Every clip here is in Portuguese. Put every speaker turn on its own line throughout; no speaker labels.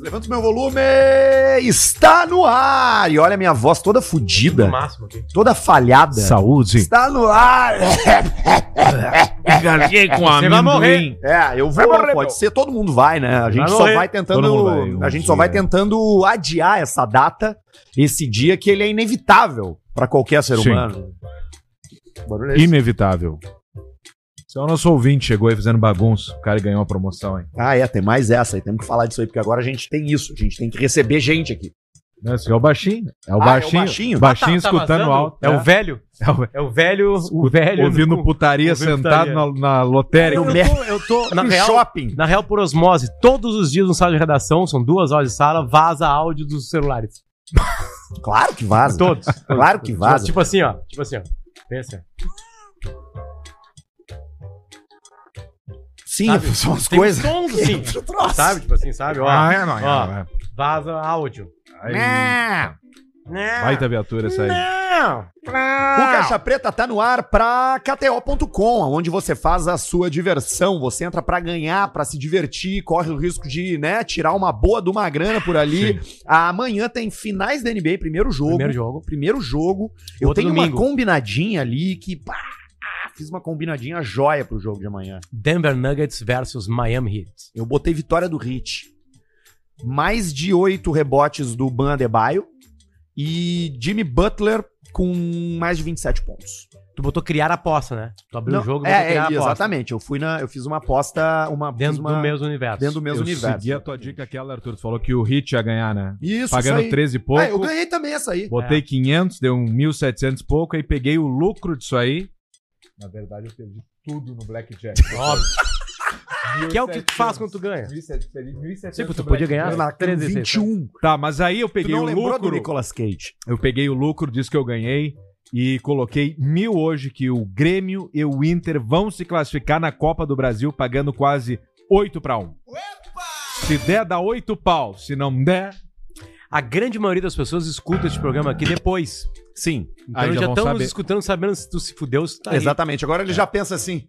Levanta o meu volume! Está no ar! E olha a minha voz toda fodida,
aqui.
toda falhada.
Saúde.
Está no ar!
Engasguei com
Você vai morrer.
É, eu vou,
morrer,
pode
meu.
ser, todo mundo vai, né? A gente
Vai
só
morrer.
vai tentando,
vai,
a gente só vai
dia.
tentando adiar essa data, esse dia que ele é inevitável pra qualquer ser
Sim.
humano. É esse?
Inevitável. Esse é o nosso ouvinte, chegou aí fazendo bagunça. O cara ganhou uma promoção aí.
Ah, é, tem mais essa aí, temos que falar disso aí, porque agora a gente tem isso, a gente tem que receber gente aqui.
Esse é o baixinho. É o
Ah, é o
baixinho.
baixinho?
Ah, tá- tá
escutando
vazando?
alto.
É o velho?
É o-
É o velho. O velho.
Ouvindo
no-
putaria
ouvindo
sentado
putaria.
na, na lotérica.
Eu, eu tô, eu tô na
no
real,
shopping.
na real, por osmose, todos os dias no sala de redação, são duas horas de sala, vaza áudio dos celulares.
Claro que vaza.
Todos.
Claro que vaza.
Tipo assim, ó. Tipo assim, ó. Pensa.
Sim,
Sabe?
são as
Tem
coisas.
sons assim. Sabe? Tipo assim, sabe? Ó,
Ah, é, não, é,
ó,
não, é.
vaza áudio.
Aí,
Não.
Baita viatura essa aí.
Não.
O Caixa Preta tá no ar pra KTO.com, onde você faz a sua diversão. Você entra pra ganhar, pra se divertir, corre o risco de, né, tirar uma boa de uma grana por ali. Amanhã tem finais da NBA, primeiro jogo.
Primeiro jogo.
Primeiro jogo. Eu
Outro
tenho
domingo.
uma combinadinha ali que, pá, fiz uma combinadinha joia pro jogo de amanhã.
Denver Nuggets versus Miami Heat.
Eu botei vitória do Hit. Mais de oito rebotes do Ban Adebayo e Jimmy Butler com mais de 27 pontos.
Tu botou criar aposta, né? Tu abriu
Não,
o jogo e botou
é,
criar
é,
aposta.
exatamente. Eu fui na, eu fiz uma aposta, uma
Dentro
uma,
do mesmo universo.
dentro do mesmo
Eu
universo.
segui a tua dica aquela, Arthur. Tu falou que o Hit ia ganhar, né?
Isso,
Pagando
isso aí.
13 e pouco.
Ah, eu ganhei também essa aí.
Botei
É.
500, deu um 1.700 e pouco, aí peguei o lucro disso aí. Na verdade, eu perdi tudo no Blackjack.
Óbvio. Que é o que tu faz quando tu ganha.
1.700
Tipo, tu podia ganhar
Na
13,
21.
Tá, mas aí eu
Tu
peguei
não
o
lembrou do
lucro.
Nicolas Cage?
Eu peguei o lucro disso que eu ganhei e coloquei mil hoje que o Grêmio e o Inter vão se classificar na Copa do Brasil pagando quase 8 para 1. Se der, dá 8 pau. Se não der,
A grande maioria das pessoas escuta esse programa aqui depois.
Sim.
Então
Aí já
já nos
saber.
escutando, sabendo se tu se fudeu, se tá aí.
Exatamente. Agora ele já pensa assim.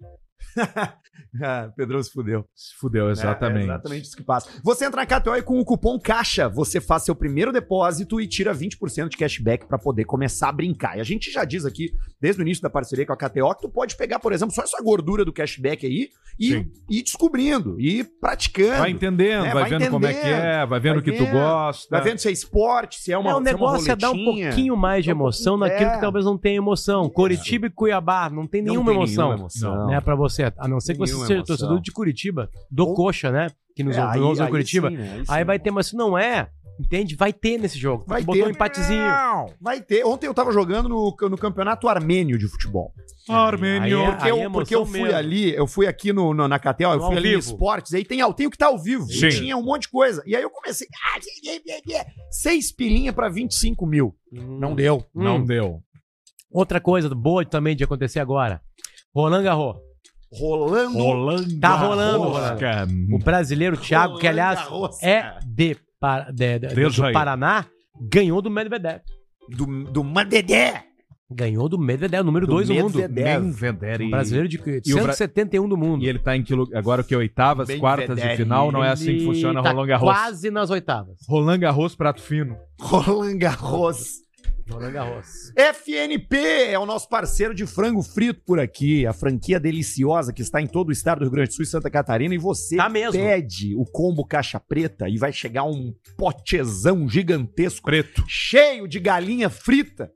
ah, Pedrão se fudeu.
se fudeu, exatamente.
É, é exatamente isso que passa. Você entra na KTO e com o cupom CAIXA, você faz seu primeiro depósito e tira 20% de cashback pra poder começar a brincar. E a gente já diz aqui, desde o início da parceria com a KTO, que tu pode pegar, por exemplo, só essa gordura do cashback aí e
Sim.
ir descobrindo, e ir praticando.
Vai entendendo,
É,
vai,
vai
vendo como é que
entendendo,
é, vai vendo o que tu gosta.
Vai vendo se é esporte, se é uma
É, o
é
negócio é dar um pouquinho mais de
um
emoção
pouquinho-
naquilo
é.
que talvez não tenha emoção. Curitiba e Cuiabá não tem
Não
nenhuma
tem
emoção.
nenhuma emoção.
Né, pra você. A não ser que você seja
emoção.
torcedor de Curitiba, do
Ou-
Coxa, né? Que nos
É,
ouve
aí-
em
aí
Curitiba.
sim, né? Aí
Aí
sim.
vai ter, mas se não é, entende? Vai ter nesse jogo.
Vai
botou
ter.
um empatezinho.
Vai ter. Ontem eu tava jogando no, no campeonato armênio de futebol.
Armênio.
Aí é-
Porque, eu,
emoção
porque eu fui
mesmo.
ali, eu fui aqui no, no- na KTO, eu fui ali no
vivo.
esportes, aí tem, ao- tem o que tá ao vivo.
Sim.
E tinha um monte de coisa. E aí eu comecei. Ah, seis pilinha pra 25 mil. Não deu.
Não
Hum.
deu.
Outra coisa boa também de acontecer agora. Roland Garros.
Rolando.
Rolando.
Tá rolando,
Rosca.
O brasileiro Thiago, que
Roland
aliás é de, Pa- de- de-
Veja
do
aí.
Paraná, ganhou do Medvedev.
Do, do Madedé.
Ganhou do Medvedev, número
Do
2 do mundo.
Medvedev.
Medvedev.
Um brasileiro de
E o Bra-
171 do mundo.
E ele tá em que lu- agora o que oitavas,
Bem
quartas de
Federer.
final, não é assim que
Ele
funciona
tá
Roland Garros.
quase nas oitavas.
Roland Garros prato fino.
Roland Garros.
Roland Garros.
FNP é o nosso parceiro de frango frito por aqui, a franquia deliciosa que está em todo o estado do Rio Grande do Sul e Santa Catarina. E você
Tá mesmo.
pede o combo caixa preta e vai chegar um potezão gigantesco,
Preto.
cheio de galinha frita.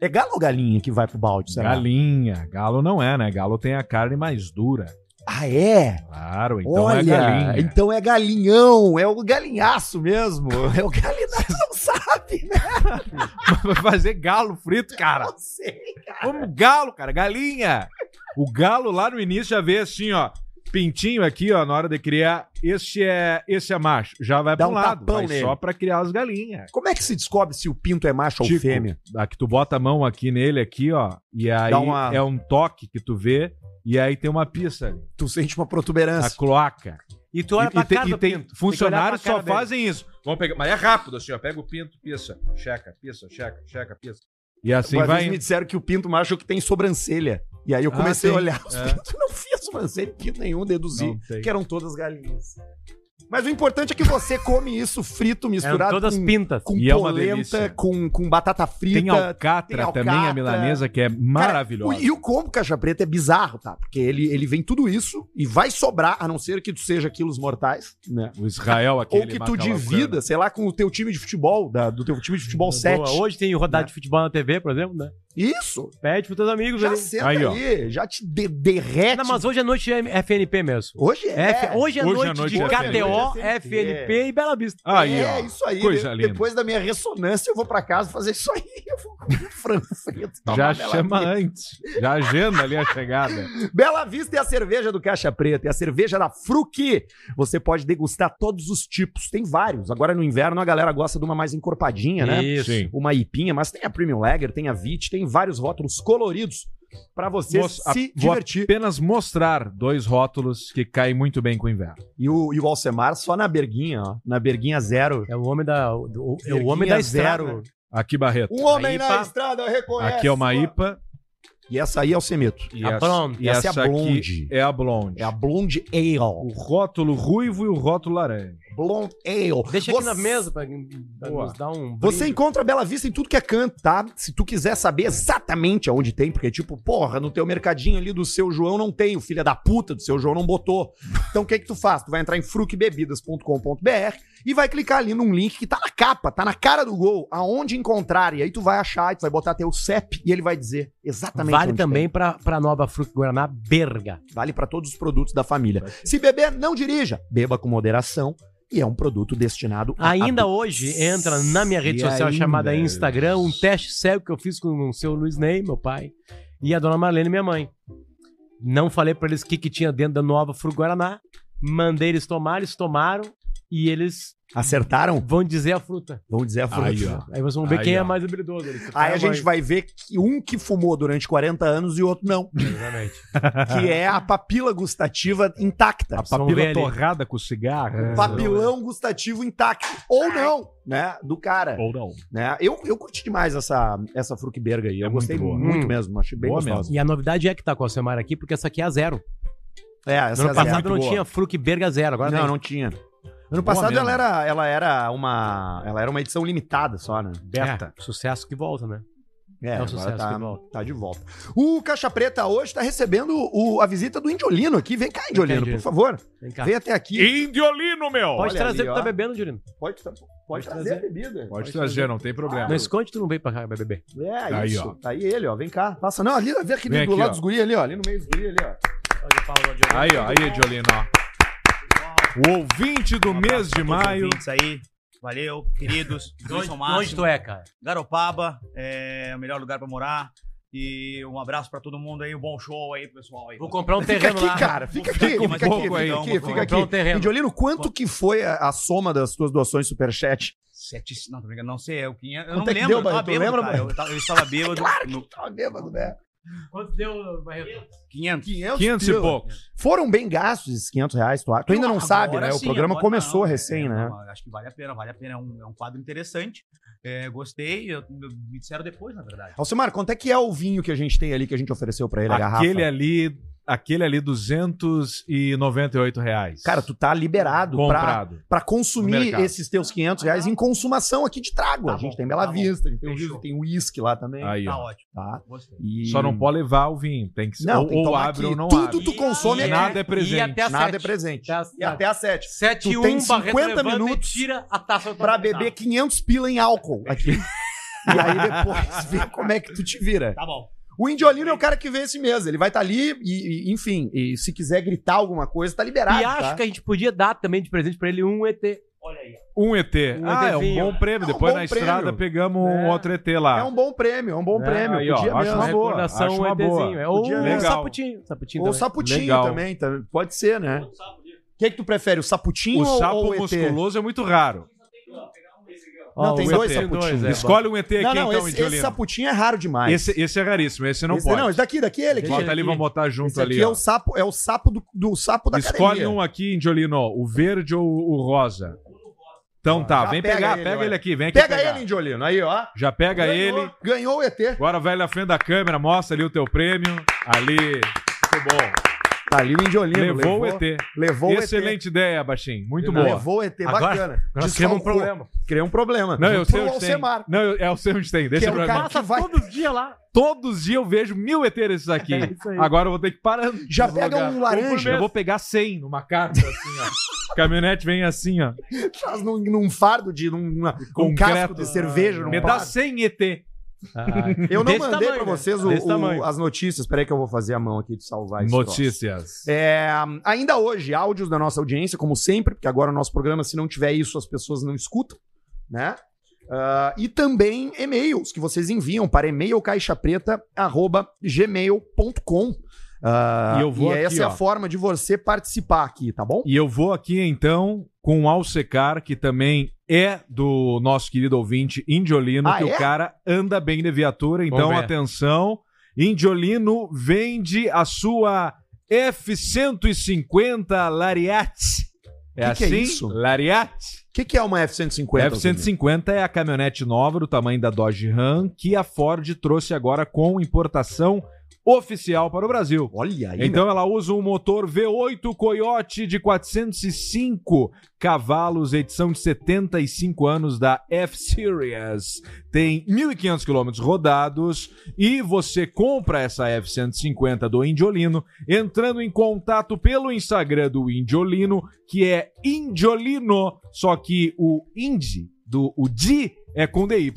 É galo ou galinha que vai pro balde, será?
Galinha. Galo não é, né? Galo tem a carne mais dura.
Ah, é?
Claro, então
Olha,
é galinha.
então é galinhão, é o galinhaço mesmo. É o galinhaço, não sabe, né?
Vai fazer galo frito, cara.
Não sei.
Como galo, cara. Galinha. O galo lá no início já vê assim, ó. Pintinho aqui, ó, na hora de criar. Esse é, esse é macho. Já vai
Dá
pra um
um
lado.
tapão
Vai
nele.
só pra criar as galinhas.
Como é que se descobre se o pinto é macho ou fêmea?
Aqui tu bota a mão aqui nele, aqui, ó. E aí
uma-
é um toque que tu vê. E aí tem uma pista ali.
Tu sente uma
A
protuberância.
cloaca.
E tu olha
e,
pra
e tem-
cara
e
do
tem
pinto. Tem que
funcionários
pra
só
cara
fazem isso. Vamos pegar, mas é rápido assim, ó. Pega o pinto, pisa, checa, pisa, checa, checa, pisa. E assim
Uma
vai.
vez me disseram que o pinto macho é o que tem sobrancelha. E aí eu
Ah,
comecei a
sim.
olhar os
É.
pintos. Não fiz sobrancelha, pinto nenhum, deduzi que eram todas galinhas. Mas o importante é que você come isso frito, misturado
todas
com,
pintas.
com
E é uma
polenta,
delícia.
com, com batata frita.
Tem alcatra,
tem
também, a
alcatra.
milanesa, que é
Cara,
maravilhosa.
o- e o combo caixa preta é bizarro, tá? Porque ele, ele vem tudo isso e vai sobrar, a não ser que tu seja quilos mortais, né?
O Israel, aquele
Ou que tu divida, sei lá, com o teu time de futebol, da- do teu time de futebol 7.
Boa. Hoje tem rodada de futebol na TV, por exemplo, né?
Isso!
Pede pros teus amigos
Já
ali.
senta
Aí,
aí, já te de- derrete.
Não, mas hoje à noite é FNP mesmo.
Hoje é.
F- Hoje é
à
noite,
noite
de
é
KTO,
FNP.
FNP e Bela Vista.
Aí,
é,
ó.
isso aí.
Coisa
De-
linda.
Depois da minha ressonância, eu vou pra casa fazer isso aí. Eu vou comer frango frito.
Já chama
Vista.
antes. Já agenda ali a chegada.
Bela Vista é a cerveja do Caixa Preta, é a cerveja da Fruc. Você pode degustar todos os tipos, tem vários. Agora no inverno a galera gosta de uma mais encorpadinha, né?
Isso.
Sim.
Uma ipinha, mas tem a Premium Lager, tem a Vit, tem vários rótulos coloridos pra você
Mos-
se
vou
divertir.
apenas mostrar dois rótulos que caem muito bem com o inverno.
E o, e o Alcemar só na berguinha, ó. Na berguinha zero.
É o homem da, o, é o homem da
zero.
estrada.
Aqui, Barreto.
Um homem na estrada reconhece.
Aqui é uma. IPA.
E essa aí é o Semeto.
E
A
essa,
Blonde.
e
Essa é a
essa
Blonde.
aqui é a Blonde.
É a Blonde Ale.
O rótulo ruivo e o rótulo laranja.
Blonde Ale.
Deixa aqui
Você-
na mesa pra, pra nos dar um.
Você
brinde.
encontra a Bela Vista em tudo que é canto, tá? Se tu quiser saber exatamente aonde tem, porque, tipo, porra, no teu mercadinho ali do seu João não tem, o filho da puta do seu João não botou. Então o que que tu faz? Tu vai entrar em frucbebidas.com.br e vai clicar ali num link que tá na capa, tá na cara do gol, aonde encontrar. E aí tu vai achar, e tu vai botar teu CEP e ele vai dizer exatamente
Vale também
tem.
pra, pra nova Fruc Guaraná Berga.
Vale pra todos os produtos da família. Se beber, não dirija. Beba com moderação. E é um produto destinado a
Ainda
adultos.
hoje entra na minha rede
E
social
ainda?
chamada Instagram um teste cego que eu fiz com o seu Luiz Ney, meu pai, e a dona Marlene, minha mãe. Não falei pra eles o que, que tinha dentro da nova Fruc Guaraná. Mandei eles tomar, eles tomaram e eles
Acertaram?
vão dizer a fruta.
Vamos dizer a fruta.
Aí, ó.
Aí vocês vão ver
Aí,
quem é
ó.
mais habilidoso. ali.
Aí a gente vai ver que um que fumou durante 40 anos e o outro não.
Exatamente.
Que é a papila gustativa intacta.
A papila torrada com cigarro.
O papilão gustativo intacto. Ou não, né? Do cara.
Ou não.
Né? Eu, eu curti demais essa, essa Frucberga aí. Eu
É
gostei
muito
muito.
Hum.
mesmo. Achei bem
Boa
gostosa.
E a novidade é que tá com a Semar aqui, porque essa aqui é a zero.
É,
No
essa
ano
é a
passado
zero.
não
boa.
tinha Fruc Berga zero. Agora
Não,
tem.
não tinha. Ano
Boa
passado
mesmo.
ela era, ela era uma. Ela era uma edição limitada só, né?
Beta.
É, sucesso que volta, né?
É,
É um sucesso
tá,
que volta.
tá de volta. O Caixa Preta hoje tá recebendo o- a visita do Indiolino aqui. Vem cá, Indiolino, por
Indiolino.
favor.
Vem cá.
Vem até aqui.
Indiolino, meu!
Pode
Olha
trazer
ali,
o que tá bebendo, Jurino.
Pode, pode,
Pode
trazer,
trazer.
a bebida.
Pode trazer, não tem problema.
Não esconde, tu não veio pra cá beber.
É,
Aí,
isso.
ó.
Tá aí ele, ó. Vem cá. Passa. Não, ali, vem aqui
Vem
do
aqui,
lado
ó.
dos guri ali, ó. Ali no meio dos guri ali, ó.
Aí, ó. Aí, Indiolino, ó. O ouvinte do
Um
mês de maio.
ouvintes aí. Valeu, queridos.
Onde, onde tu é, cara?
Garopaba é o melhor lugar pra morar. E um abraço pra todo mundo aí, um bom show aí, pessoal. Aí.
Vou comprar um
Fica
terreno
aqui,
lá.
cara. Fica
Fica
aqui,
aqui,
fica
mais
aqui,
um
fica
pouco aí,
aqui, fica
comprar
aqui.
um terreno.
Indiolino, quanto que foi a, a soma das tuas doações superchat?
Sete, não, tô brincando, não sei, eu, 500, eu
Quanto
não
é que
lembro,
deu,
eu tava
Barreto?
bêbado,
Lembra,
cara, eu, tava- eu estava bêbado. no
Tá bêbado, né?
Quanto deu, Barreto?
500.
500,
500 e
pila.
poucos.
Foram bem gastos esses 500 reais, tu, tu ainda não
Agora
sabe, né? O
sim,
programa
agora
começou
não,
recém,
é,
né?
não, acho que vale a pena, vale a pena. É um, é um quadro interessante. É, gostei, eu- me disseram depois, na verdade.
Alcimar, quanto é que é o vinho que a gente tem ali que a gente ofereceu pra ele, a garrafa?
Aquele ali, aquele ali, 298 reais.
Cara, tu tá liberado pra,
comprado.
pra
No
consumir esses teus 500 reais em consumação aqui de trago.
Tá
a gente
bom,
tem Bela
tá bom.
Vista, a gente tem, o-
Fechou.
tem uísque lá também.
Aí,
Tá
ó.
ótimo,
Tá? E-
Só não pode levar o vinho. Tem que ser.
Não,
ou
tem que
ou abre
aqui.
ou não
Tudo
abre.
tu consome
E
aqui.
Nada é presente.
E até às
Nada é
sete.
presente. E até às 7.
7 e
Tu
1,
tem
Barreto
50
levanta
minutos
tira a taça
Pra beber 500 pila em álcool aqui. e aí depois vê como é que tu te vira.
Tá bom.
O Indiolino é o cara que vê esse mês. Ele vai estar ali e, e, enfim, e se quiser gritar alguma coisa, tá liberado.
E acho
tá?
que a gente podia dar também de presente pra ele um ET.
Olha aí.
Um ET.
Um
ah, é um
ETzinho.
bom prêmio.
É um
Depois
bom
na
prêmio.
estrada pegamos um
É.
outro ET lá.
É um bom prêmio, é um bom
É,
prêmio.
aí, ó,
Podia
acho
mesmo.
uma boa. Acho
um
uma boa.
ETzinho. É, ou
Podia-
um saputinho. saputinho
Ou saputinho
Legal.
também, tá- pode ser, né? O que, que tu prefere, o saputinho
O
ou,
sapo
ou o ET?
musculoso é muito raro.
Não, tem
o
dois
ET
saputinhos.
é,
Escolhe um ET aqui,
Não, não,
então,
esse, esse saputinho é raro demais.
Esse, esse é raríssimo. Esse não
Esse-
pode.
não, esse daqui, daqui, ele aqui.
Deixa
Bota ali, vamos botar junto
Esse
ali.
aqui é o sapo, é o sapo do, do sapo da
Escolhe
academia.
um aqui, Indiolino. O verde ou o rosa? Então tá,
Já
vem
pega
pegar,
ele,
pega
olha.
ele aqui, vem aqui
Pega
pegar.
ele, Indiolino, aí, ó.
Já pega
Ganhou,
ele.
Ganhou o ET.
Agora vai na frente da câmera, mostra ali o teu prêmio. Ali. Muito bom.
Tá ali o Indiolino.
Levou, o ET.
Levou o ET.
Excelente ideia, Baixinho. Muito
Não,
boa.
Levou o ET,
Agora-
bacana.
Nós criamos um problema.
Criou um problema.
Não, eu sei onde tem. Não, eu, é o sei onde tem. Deixa
que é que vai...
Todos os dias lá.
Todos os dias eu vejo mil ET desses aqui.
É isso aí.
Agora eu vou ter que parar.
Já pega um laranja.
Eu vou pegar 100 numa carta, assim, ó. Caminhonete vem assim, ó.
Traz num, num fardo de... Num, um
Concreto.
casco de cerveja. num
Me dá
prato.
100 ET.
Eu não mandei pra
né?
vocês o- o- as notícias. Peraí que eu vou fazer a mão aqui de salvar troço.
Notícias.
É, ainda hoje, áudios da nossa audiência, como sempre, porque agora o nosso programa, se não tiver isso, as pessoas não escutam, né? Ah, e também e-mails que vocês enviam para e-mailcaixapreta.gmail.com. Ah,
E eu vou aqui,
essa é a
ó.
forma de você participar aqui, tá bom?
E eu vou aqui então com o Alsecar, que também é do nosso querido ouvinte Indiolino,
Ah,
que
é?
o cara anda bem de viatura. Então, atenção. Indiolino vende a sua F-150 Lariat. É
Que que é
assim?
isso?
Lariat.
O que, que é uma F-150?
A F-150 é a caminhonete nova do tamanho da Dodge Ram que a Ford trouxe agora com importação oficial para o Brasil.
Olha aí,
Então ela usa um motor V8 Coyote de 405 cavalos, edição de 75 anos da F-Series. Tem 1.500 quilômetros rodados e você compra essa F-150 do Indiolino entrando em contato pelo Instagram do Indiolino, que é Indiolino, só que o Indy, do, o D é com DY.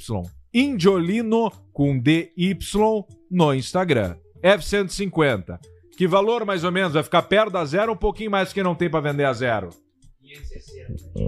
Indiolino com DY no Instagram. F-150. Que valor mais ou menos? Vai ficar perto da zero um pouquinho mais que não tem pra vender a zero?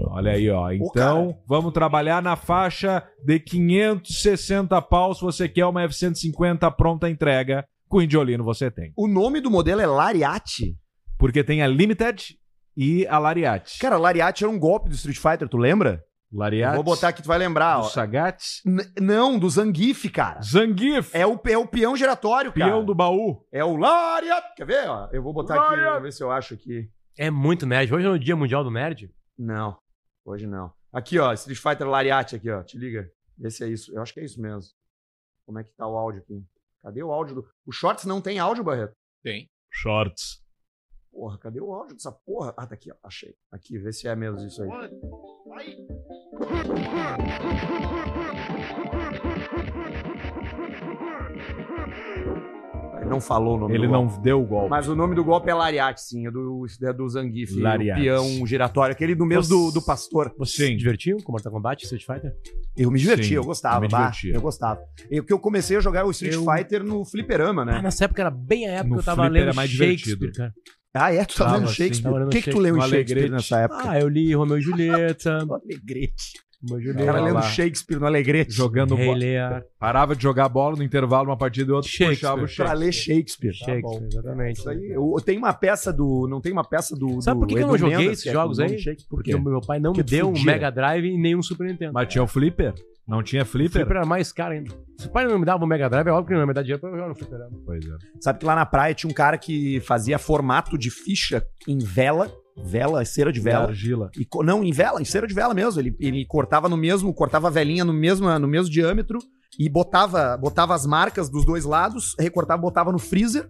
Olha aí, ó. Então, vamos trabalhar na faixa de 560 pau se você quer uma F-150 pronta entrega. Com o Indiolino você tem.
O nome do modelo é Lariat.
Porque tem a Limited e a Lariat.
Cara, Lariat era um golpe do Street Fighter, tu lembra?
Lariat.
Vou botar aqui, tu vai lembrar.
do
Ó.
Sagat.
N- não, do Zangief, cara.
Zangief.
É o, é o peão giratório, cara.
Peão do baú.
É o Lariat. Quer ver? Ó, eu vou botar aqui,
Lariat.
vou ver se eu acho aqui.
É muito nerd. Hoje é o Dia Mundial do Nerd.
Não, hoje não. Aqui, ó, Street Fighter Lariat aqui, ó. Te liga. Esse é isso. Eu acho que é isso mesmo. Como é que tá o áudio aqui? Cadê o áudio do. O Shorts não tem áudio, Barreto?
Shorts.
Porra, cadê o áudio dessa porra? Ah, tá aqui, ó. Achei. Aqui, vê se é mesmo isso aí. Ele não falou o nome
Ele
do
não
golpe.
deu o golpe.
Mas o nome do golpe é Lariat, sim. É do, é do Zangief.
Lariat.
O peão giratório. Aquele do mesmo do, do pastor.
Você se divertiu com Mortal Kombat, Street Fighter?
Eu me diverti,
Sim,
eu gostava.
eu
bah,
divertia.
eu gostava. Eu, que eu comecei a jogar o Street
Eu-
Fighter no fliperama,
Ah,
né?
nessa época era bem a época
No
que eu tava lendo
era mais
Shakespeare,
divertido.
cara.
Ah, é? Tu tá lendo. Shakespeare? O que, que tu leu em Shakespeare
Alegrete.
nessa época?
Ah, eu li Romeu e Julieta.
Alegrete. O cara lendo. Shakespeare no Alegrete.
Jogando bola.
Lear.
Parava de jogar bola no intervalo, uma partida e outra,
Shakespeare.
puxava o
Pra
Shakespeare.
ler Shakespeare.
Shakespeare, exatamente.
Isso aí. Eu, eu tenho uma peça do. Não tem uma peça do.
Sabe por que que eu não joguei
Mendes,
esses
é
jogos
o
aí? Porque o meu pai não me deu um. Mega Drive e nem um Super Nintendo.
Mas tinha o Flipper? Não tinha
O
Flipper?
Flipper era mais caro ainda. Se o pai não me dava um Mega Drive, é óbvio que não ia me dar dinheiro pra eu jogar no Flipper.
Pois é.
Sabe que lá na praia tinha um cara que fazia formato de ficha em vela. Vela, cera de vela.
Argila.
E, não, em vela, em cera de vela mesmo. Ele, ele cortava no mesmo, cortava a velinha no mesmo, no mesmo diâmetro e botava, botava as marcas dos dois lados, recortava, botava no freezer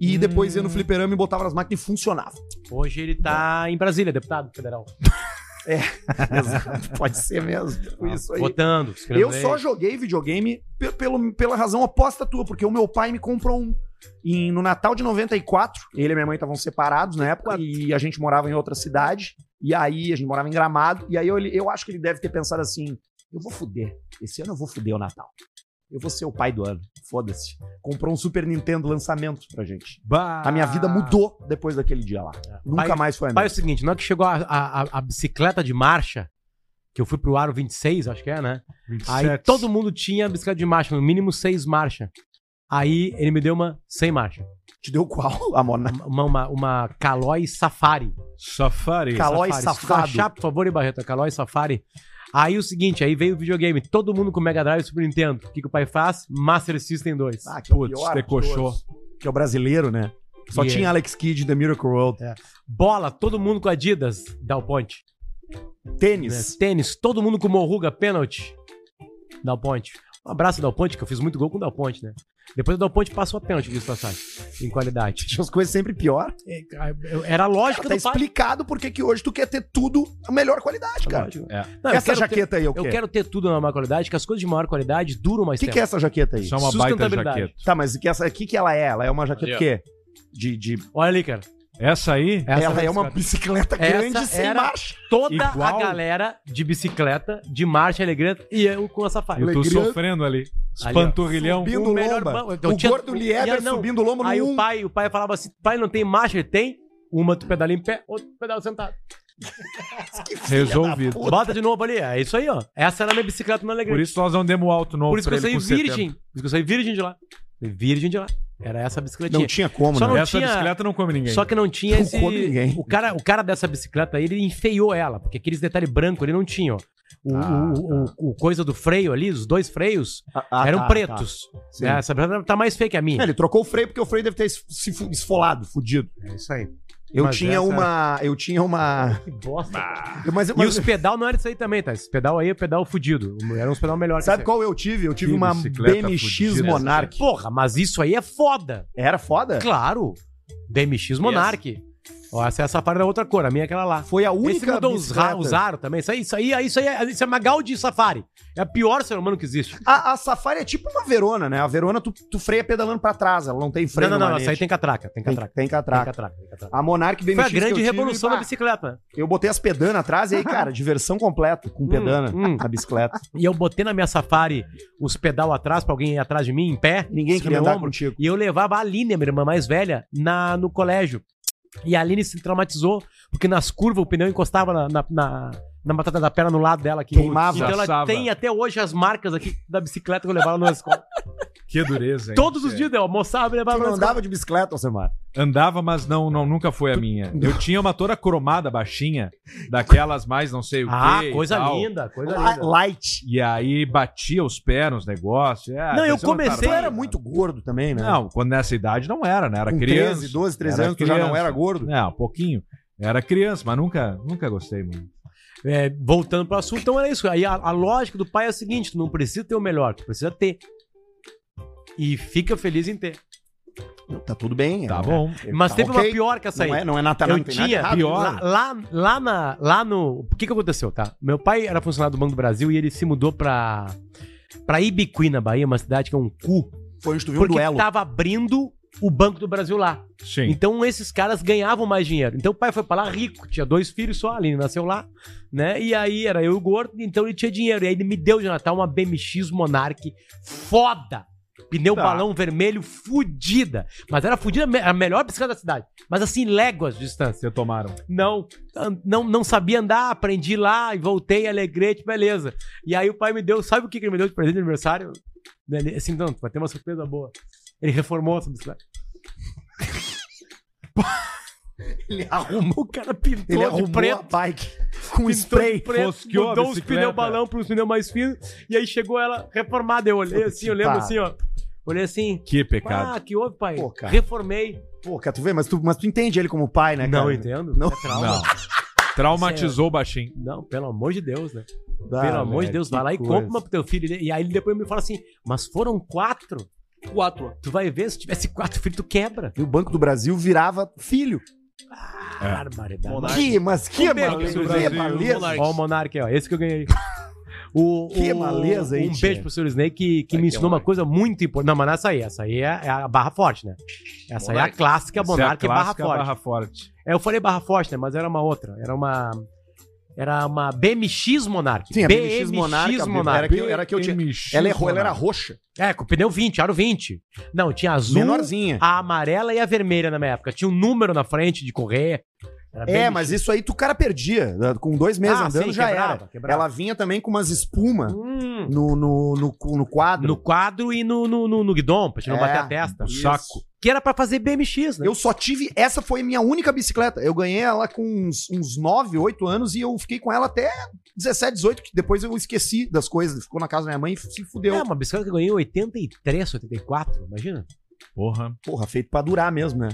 e
Hum.
depois ia no fliperama e botava nas máquinas e funcionava.
Hoje ele tá em Brasília, deputado federal.
Exato, pode ser mesmo. tipo isso aí.
Votando.
Eu só joguei videogame pe- pelo, pela razão oposta à tua, porque o meu pai me comprou um. E no Natal de 94, ele e minha mãe estavam separados na época e a gente morava em outra cidade. E aí a gente morava em Gramado. E aí eu, eu acho que ele deve ter pensado assim: eu vou fuder. Esse ano eu vou fuder o Natal. Eu vou ser o pai do ano. Foda-se. Comprou um Super Nintendo lançamento pra gente.
Bah.
A minha vida mudou depois daquele dia lá. Nunca
Pai-
mais foi a
Pai, é o seguinte, na hora que chegou a, a, a- a bicicleta de marcha, que eu fui pro Aro 26, acho que é, né?
27.
Aí todo mundo tinha bicicleta de marcha, no mínimo seis marchas. Aí ele me deu uma sem marcha.
Te deu qual? A Mona.
Uma, uma, uma Caloi Safari.
Safari.
Calói
Safari.
safado.
Achar, por favor, e Barreto, a Caloi Safari. Aí o seguinte, aí veio o videogame, todo mundo com Mega Drive e Super Nintendo. O que, que o pai faz? Master System 2.
Ah, que é o
Putz,
pior
decochou.
Que é o brasileiro, né? Só
E
tinha
é-
Alex Kidd The Miracle World.
Bola, todo mundo com Adidas, Dal Ponte. né?
Tênis.
Tênis, todo mundo com Morruga, pênalti. Dal Ponte. Um abraço, Dal Ponte, que eu fiz muito gol com o Dal Ponte, né? Depois o Dal Ponte passou a pênalti, disso passagem, em qualidade.
Tinha as coisas sempre pior.
Era a lógica
Tá
do pai.
explicado porque que hoje tu quer ter tudo a melhor qualidade, cara.
É.
Não, eu
essa
quero
jaqueta aí é o
ter,
quê?
Eu quero ter tudo na maior qualidade, que as coisas de maior qualidade duram mais
O que,
tempo.
que é essa jaqueta aí?
Isso é uma baita
Sustentabilidade.
jaqueta.
Tá, mas o que, essa, que, que ela é? Ela é uma jaqueta o quê? De, de...
Olha ali, cara.
Essa aí,
Essa
ela é uma
bicicleta. Essa
grande sem marcha.
Toda
Igual-
a galera de bicicleta, de marcha alegria, e eu com a safari.
eu tô
Alegria.
sofrendo ali. Os
Ali, ó.
panturrilhão.
Subindo
o melhor
lomba.
Eu
o
tinha-
gordo Lieber
não,
subindo lomba no
Aí o
um.
pai, o pai falava assim: pai, não tem marcha? Ele tem. Uma tu pedala em pé, outra tu pedala sentado.
Resolvido.
Bota de novo ali. É isso aí, ó. Essa era a minha bicicleta na alegria.
Por isso nós não demos alto novo
Por isso que
pra
eu
ele
saí
com
virgem.
70.
Por isso que eu saí virgem de lá. Virgem de lá. Era essa bicicletinha.
Não tinha como,
Só
né?
não
Essa
tinha-
bicicleta não come ninguém.
Só que não tinha
Não
esse.
come ninguém.
O cara, o cara dessa bicicleta aí, ele enfeiou ela, porque aqueles detalhes brancos ele não tinha, ó. O,
Ah,
o, o- o coisa do freio ali, os dois freios,
Ah, ah,
eram
tá,
pretos.
Sim.
né? Essa bicicleta tá mais feia que a
tá.
minha.
É, ele trocou o freio porque o freio deve ter se esfolado, fudido.
É isso aí.
Eu
Mas
tinha
essa-
uma. Eu tinha uma.
Que bosta.
eu- Mas,
E
mas-
os pedal não era isso aí também, tá? Esse pedal aí é pedal fudido. Era uns pedal melhor
sabe
que
qual eu tive? Eu tive
Que
uma BMX
fudida.
Monarch.
Porra, mas isso aí é foda.
Era foda?
Claro. BMX Monarch. Ó, essa é a Safari da outra cor, a minha é aquela lá.
Foi a
Esse
única
mudou os, ra- os também. Isso aí, isso aí, isso aí é, isso é uma Gaudi Safari. É a pior ser humano que existe.
A, a Safari é tipo uma Verona, né? A Verona tu, tu freia pedalando pra trás, ela não tem freio
não, não, não, essa aí tem catraca, tem
Tem,
catraca.
tem
Tem
catraca.
catraca, tem catraca.
A Monarch BMX
Foi a grande revolução da bicicleta.
Eu botei as pedanas atrás e aí, cara, diversão completa com pedana
hum.
na bicicleta.
E eu botei na minha Safari os pedal atrás pra alguém ir atrás de mim, em pé.
Ninguém queria
do
andar
ombro.
contigo.
E eu levava a Aline, minha irmã mais velha, na, no colégio. E a Aline se traumatizou, porque nas curvas o pneu encostava na, na, na, na batata da perna no lado dela aqui.
Queimava.
Então ela
Assava.
tem até hoje as marcas aqui da bicicleta que eu levava na escola.
Que dureza, hein?
Todos os
É.
dias eu almoçava e levava
Tu não
escola.
andava de bicicleta, Alcemar?
Andava, mas não, não, nunca foi a minha. Eu tinha uma toda cromada baixinha, daquelas mais não sei o
Ah,
quê e
coisa
tal.
linda, coisa
Li-
linda.
Light.
E aí batia os pés nos negócios. É,
Não, eu comecei-
Tu era muito gordo também, né?
Não, quando nessa idade não era, né? Era
Com
criança.
13, 12, 13
Era
anos, tu já não
criança.
era gordo.
Não, um pouquinho. Era criança, mas nunca, nunca gostei muito.
É, voltando pro assunto, então era isso. Aí a, a lógica do pai é a seguinte: tu não precisa ter o melhor, tu precisa ter. E fica feliz em ter.
Tá tudo bem.
Tá
é.
bom.
Mas
Tá
teve
ok.
uma pior que essa aí.
Não é, não é nada, não
eu
nada
tinha
pior.
lá, lá, lá, na, lá no. O que que aconteceu, tá? Meu pai era funcionário do Banco do Brasil e ele se mudou pra. pra Ibiqui, na Bahia, uma cidade que é um cu.
Foi onde tu viu um
Porque
duelo.
tava abrindo o Banco do Brasil lá.
Sim.
Então esses caras ganhavam mais dinheiro. Então o pai foi pra lá rico, tinha dois filhos só, a Aline nasceu lá, né? E aí era eu e o gordo, então ele tinha dinheiro. E aí ele me deu de Natal uma BMX Monarch foda. Pneu
Tá.
balão vermelho fudida. Mas era fudida, a melhor bicicleta da cidade. Mas assim, léguas de distância.
Você tomaram.
Não, não, não sabia andar, aprendi lá e voltei, alegrete, beleza. E aí o pai me deu, sabe o que ele me deu de presente de aniversário? Ele, assim, não, vai ter uma surpresa boa. Ele reformou essa bicicleta.
Ele arrumou,
O cara pintou
ele
de
arrumou a
preto.
bike com
pintou
spray.
preto,
fosqueou a
mudou os pneus balão para os pneus mais finos. E aí chegou ela reformada. Eu olhei assim, eu lembro assim, ó. Olhei assim.
Que pecado.
Ah, que houve, pai?
Pô, cara.
Reformei.
Pô, cara, tu vê, mas tu, mas tu entende ele como pai, né, cara?
não entendo.
Não.
É trauma.
Não. Traumatizou o baixinho.
Não, pelo amor de Deus, né?
Dá,
pelo amor de Deus, vai lá e
coisa.
compra uma pro teu filho. E aí ele depois me fala assim, mas foram quatro?
Quatro.
Tu vai ver, se tivesse quatro filhos, tu quebra.
E o Banco do Brasil virava filho.
É.
Barbaridade.
Que, mas que Que.
Ó o Monark, ó. Esse que eu ganhei. O,
Que
o-
maleza
Um
tia.
beijo pro Sr. Snake que, que
Ai,
me
que
ensinou uma
amor.
coisa muito importante. Não, mas não é essa aí. Essa aí é, é a barra forte, né? Essa aí é a clássica
Essa é a
barra forte.
barra forte.
É, eu falei barra forte, né? Mas era uma outra. Era uma. Era uma BMX Monark.
Sim, a BMX Monarca,
Monark.
era que, eu- era que eu tinha.
BMX
Ela, é, ro- ela era
Monarca.
roxa,
É, com pneu 20, aro 20. Não, tinha azul,
menorzinha.
a amarela e a vermelha na minha época. Tinha um número na frente de correr.
É, mas isso aí tu cara perdia. né? Com dois meses
Ah,
andando
sim,
já
quebrava,
era.
quebrava.
Ela vinha também com umas espuma
Hum,
no, no, no, no quadro.
no quadro e no, no, no, no guidão, pra gente não
É,
bater a testa.
O saco.
Que era pra fazer BMX, né?
Eu só tive. Essa foi a minha única bicicleta. Eu ganhei ela com uns, uns 9, 8 anos e eu fiquei com ela até 17, 18, que depois eu esqueci das coisas. Ficou na casa da minha mãe e se fudeu.
É, uma bicicleta que eu ganhei em 83, 84, imagina.
Porra.
Porra, feito pra durar mesmo, né?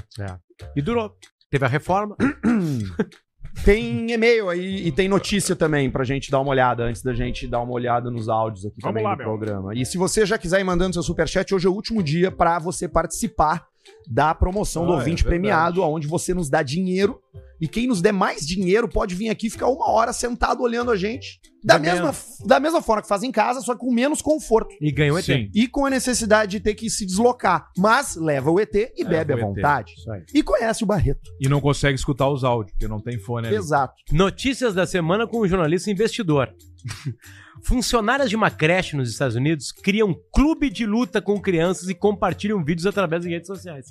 E durou. Teve a reforma.
Tem e-mail aí e tem notícia também pra gente dar uma olhada antes da gente dar uma olhada nos áudios aqui
Vamos
também
lá,
do
meu.
programa. E se você já quiser ir mandando seu superchat, hoje é o último dia pra você participar da promoção do
Ah, é
ouvinte
verdade.
premiado, onde você nos dá dinheiro e quem nos der mais dinheiro pode vir aqui ficar uma hora sentado olhando a gente da
Bebendo.
mesma, da mesma forma que faz em casa, só que com menos conforto.
E ganhou ET.
Sim.
E com a necessidade de ter que se deslocar. Mas leva o ET e
Leva
bebe à
o
vontade.
Isso aí.
E conhece o Barreto.
E não consegue escutar os áudios, porque não tem fone ali.
Exato.
Notícias da semana com o jornalista investidor. Funcionárias de uma creche nos Estados Unidos criam um clube de luta com crianças e compartilham vídeos através de redes sociais.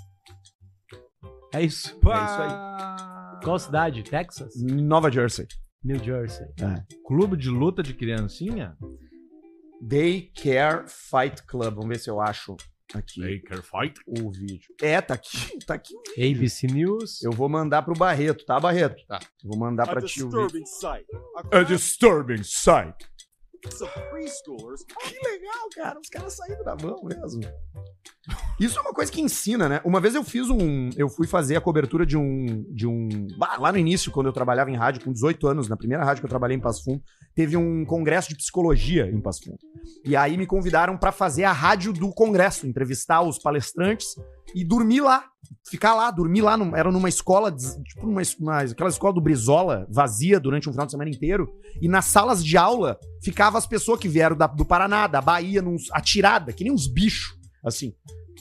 É isso. É isso aí. Qual cidade? Texas?
Nova Jersey.
New Jersey.
Clube de luta de criancinha?
Daycare Fight Club. Vamos ver se eu acho aqui
Baker Fight.
o vídeo. É, tá aqui. Tá aqui o vídeo.
ABC News.
Eu vou mandar pro Barreto, tá, Barreto?
Tá.
Vou mandar
A
pra ti o vídeo.
disturbing sight. A
disturbing sight. Que legal, cara. Os caras saindo da mão mesmo. Isso é uma coisa que ensina, né? Uma vez eu fiz um. Eu fui fazer a cobertura de um. de um Lá no início, quando eu trabalhava em rádio, com 18 anos, na primeira rádio que eu trabalhei em Passo Fundo, teve um congresso de psicologia em Passo Fundo. E aí me convidaram pra fazer a rádio do congresso, entrevistar os palestrantes e dormir lá. Ficar lá, dormir lá. num- era numa escola, tipo, numa, es- uma- aquela escola do Brizola, vazia durante um final de semana inteiro. E nas salas de aula ficavam as pessoas que vieram da- do Paraná, da Bahia, nos, atirada, que nem uns bichos, assim,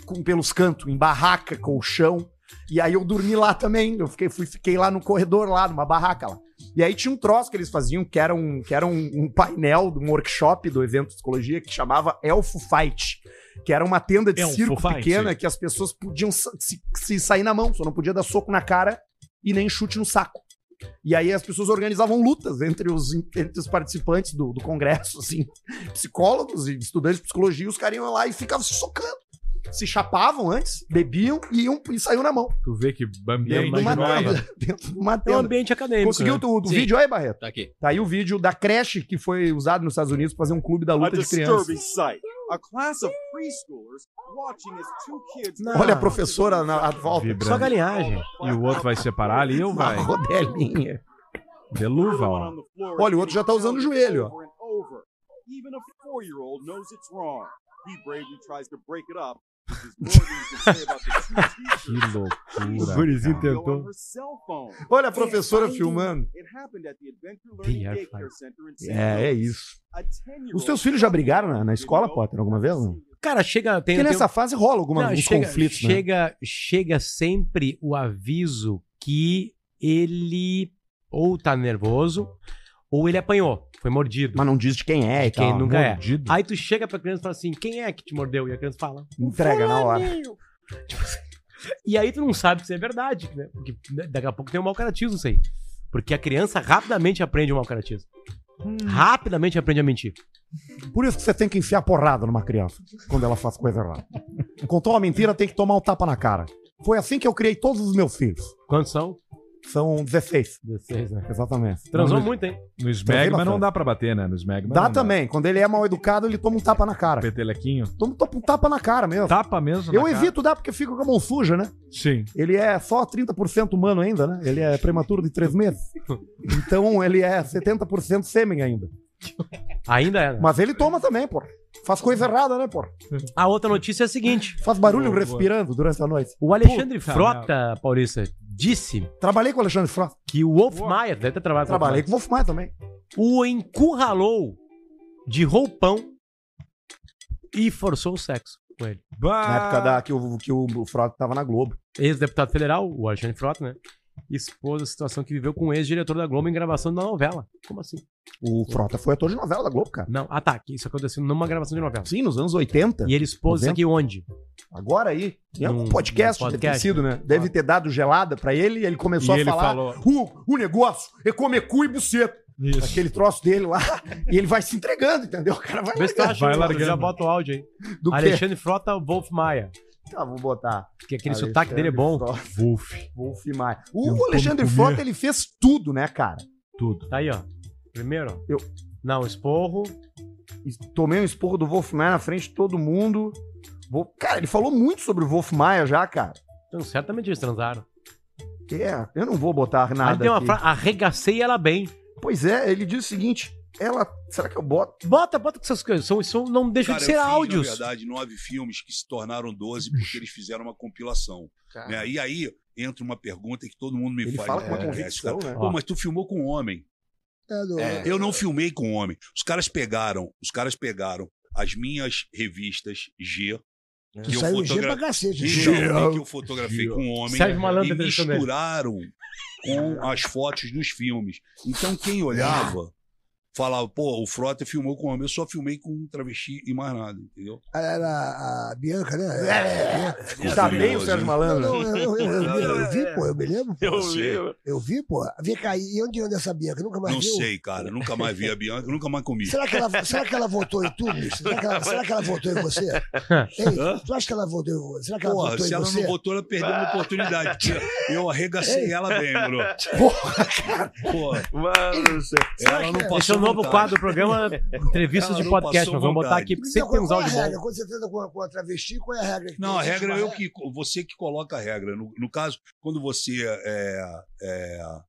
com, pelos cantos, em barraca, colchão. E aí eu dormi lá também. Eu fiquei, fui, fiquei lá no corredor, lá, numa barraca lá. E aí tinha um troço que eles faziam, que era um, que era um, um painel, um workshop do evento de psicologia, que chamava Elfo Fight. Que era uma tenda de
Elfo
circo
Fight,
pequena
sim.
que as pessoas podiam se, se sair na mão, só não podia dar soco na cara e nem chute no saco. E aí as pessoas organizavam lutas entre os, entre os participantes do, do congresso, assim, psicólogos e estudantes de psicologia, os caras iam lá e ficavam se socando. Se chapavam antes, bebiam e, iam, e saíam na mão.
Tu vê que
Dentro
ambiente
de uma
é.
tenda. Dentro de uma
É um
tenda.
ambiente acadêmico.
Conseguiu
né?
o vídeo aí, Barreto?
Tá aqui.
Tá aí o vídeo da creche que foi usado nos Estados Unidos pra fazer um clube da
a
luta de crianças.
sight. A class of preschoolers watching as two kids.
Não.
Olha a professora na à volta.
Vibrando.
Só galinhagem.
E o outro vai separar ali ou
Uma
vai?
rodelinha.
De luva, ó.
Olha, o outro já tá usando o joelho, ó.
Even a four-year-old knows it's wrong. He bravely tries to break it up.
Que loucura.
O
gurizinho tentou.
Olha a professora filmando. É, é isso.
A 10-year-old
Os teus filhos já brigaram na, na escola, Potter, alguma vez? Não?
Cara, chega. Tem,
Porque
tem-
nessa fase rola alguma,
Não,
alguns
chega,
conflitos, né?
chega, chega sempre o aviso que ele ou tá nervoso ou ele apanhou, foi mordido.
Mas não diz de quem é e
Quem
tal.
nunca é.
Mordido.
Aí tu chega pra criança e fala assim: quem é que te mordeu? E a criança fala.
Entrega na hora.
Tipo assim, E aí tu não sabe se é verdade, né? Porque daqui a pouco tem um mau caratismo isso aí. Porque a criança rapidamente aprende o mau caratismo. Rapidamente aprende a mentir.
Por isso que você tem que enfiar porrada numa criança quando ela faz coisa errada. Contou uma mentira, tem que tomar um tapa na cara. Foi assim que eu criei todos os meus filhos.
Quantos são?
São 16.
16, né?
Exatamente.
Transou
Não,
muito, hein?
No Smegma não dá pra bater, né? No Smegma
Dá
não
também. Quando ele é mal educado, ele toma um tapa na cara.
Petelequinho.
Toma um tapa na cara mesmo.
Tapa mesmo
Eu
na cara.
evito dar porque fica com a mão suja, né?
Sim.
Ele é só 30% humano ainda, né? Ele é prematuro de 3 meses. Então ele é 70% sêmen ainda.
Ainda é. né?
Mas ele toma também, pô. Faz coisa errada, né, pô?
A outra notícia é a seguinte:
Faz barulho
Boa, boa.
respirando durante a noite.
o Alexandre
Puta
Frota, Paulista, disse
Trabalhei com o Alexandre Frota.
que o Wolf Maia, deve ter trabalhado com o
Trabalhei com o Wolf Maia também.
O encurralou de roupão e forçou o sexo com ele.
Bah.
Na época da, que, o, que o, o Frota tava na Globo.
Ex-deputado federal, o Alexandre Frota, né? Expôs a situação que viveu com o ex-diretor da Globo em gravação da novela. Como assim?
O Frota foi ator de novela da Globo, cara.
Não, ah tá, isso aconteceu numa gravação de novela.
Sim, nos anos 80.
E ele expôs isso aqui onde?
Agora aí. Em algum
Num-
podcast,
num
deve ter
podcast.
sido, né? Deve ter dado gelada pra ele e ele começou
E
a
ele
falar.
falou-
O, o negócio é comer cu e buceta.
Isso.
Aquele troço dele lá. e ele vai se entregando, entendeu? O cara vai
Vê tu acha,
Vai
eu
largando.
já bota o áudio aí.
Do quê?
Alexandre Frota, Wolf Maia.
Tá, vou botar.
Porque aquele
Alexandre
sotaque dele é bom.
Frota,
Wolf.
Wolf Maia.
Eu
O
como
Alexandre. Frota, ele fez tudo, né, cara?
Tudo.
Tá aí, ó. Primeiro, ó.
Eu-
Não, esporro.
Tomei um esporro do Wolf Maia na frente de todo mundo. Vou- Cara, ele falou muito sobre o Wolf Maia já, cara.
Então, certamente eles transaram.
É, eu não vou botar
Aí
nada
tem uma
aqui.
frase, arregacei ela bem.
Pois é, ele diz o seguinte, ela... Será que eu boto?
Bota, bota com essas coisas. São, são, não deixam
Cara,
de ser
eu fiz,
áudios.
na verdade, nove filmes que se tornaram 12 porque eles fizeram uma compilação. né? E aí entra uma pergunta que todo mundo me
Ele
faz.
fala com uma convicção, né?
Pô, mas tu filmou com um homem.
É, do-
Eu não filmei com um homem. Os caras pegaram, os caras pegaram as minhas revistas G,
Tu
que eu
saiu G pra
fotogra-
cacete.
Então, que eu fotografei com um homem e misturaram com as fotos dos filmes. Então quem olhava falava, pô, o Frota filmou com homem. Eu só filmei com um travesti e mais nada, entendeu?
Era a Bianca, né?
É, tá bem o Sérgio Malandro?
não, eu, eu, eu, eu, eu, eu vi, pô, eu me lembro. pô.
Eu sei.
Eu vi, pô. Vem cá, e onde anda essa Bianca? Nunca mais
Não
viu?
sei, cara. Nunca mais vi a Bianca, nunca mais comi.
Será que, ela, será que ela votou em tu, bicho? Será que ela, será que ela votou em você? Ei, tu acha que ela votou em você? Será que ela
Porra,
votou
se
em
ela
você?
não votou, ela perdeu uma oportunidade. porque Eu arregacei ela bem, mano.
Porra, cara.
Porra,
Mano
ela não passou
é novo
vontade.
quadro do programa Entrevistas
Ela
de podcast. Nós vamos botar
vontade.
aqui, porque sempre tem uns
qual é a
áudios
regra?
bons.
Quando você treina com a, com a travesti, qual é a regra? que
Não, a regra é eu que. Você que coloca a regra. No, no caso, quando você é. é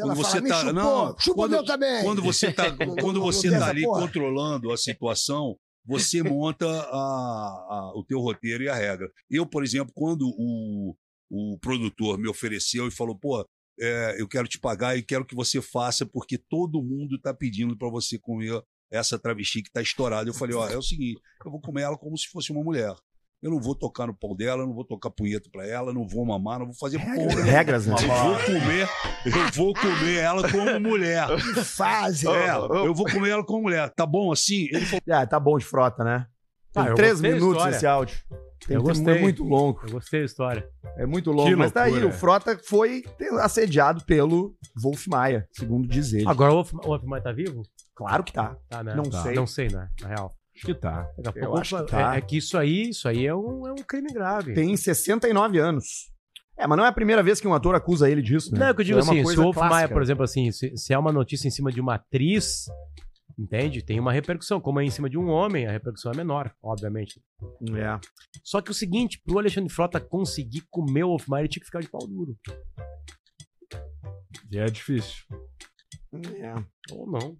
quando
fala,
você
me
tá-
chupou,
não,
chupa
quando-
também.
quando você tá, quando você tá ali
porra?
controlando a situação, você monta a- a- o teu roteiro e a regra. Eu, por exemplo, quando o, o produtor me ofereceu e falou, pô, é, eu quero te pagar e quero que você faça porque todo mundo está pedindo para você comer essa travesti que está estourada. Eu falei, ó, é o seguinte, eu vou comer ela como se fosse uma mulher. Eu não vou tocar no pau dela, não vou tocar punheta pra ela, não vou mamar, não vou fazer porra.
Regras, né?
Eu vou comer, eu vou comer ela como mulher.
Que fase.
É, eu vou comer ela como mulher. Tá bom assim? Ele falou,
Ah, tá bom de frota, né? Tem
Ah,
três minutos esse áudio. Tem
Eu gostei.
É muito longo.
Eu gostei da história.
É muito longo.
Que
Mas tá aí, o Frota foi assediado pelo Wolf Maia, segundo diz ele.
Agora o Wolf- o Wolf Maia tá vivo?
Claro que tá.
Tá, né?
Não
Tá.
sei.
Não sei, né? Na real.
Acho que tá.
Daqui a
Eu
pouco
acho que
é-
tá.
é, que isso aí, isso aí é um, é um crime grave.
Tem 69 anos. É, mas não é a primeira vez que um ator acusa ele disso, né?
Não, é que eu digo
é
assim, se o Wolf Maia, por exemplo, assim, se, se é uma notícia em cima de uma atriz, entende? Tem uma repercussão. Como é em cima de um homem, a repercussão é menor, obviamente.
É.
Só que o seguinte, pro Alexandre Frota conseguir comer o Wolf Maia, ele tinha que ficar de pau duro.
E é difícil.
É.
Ou não.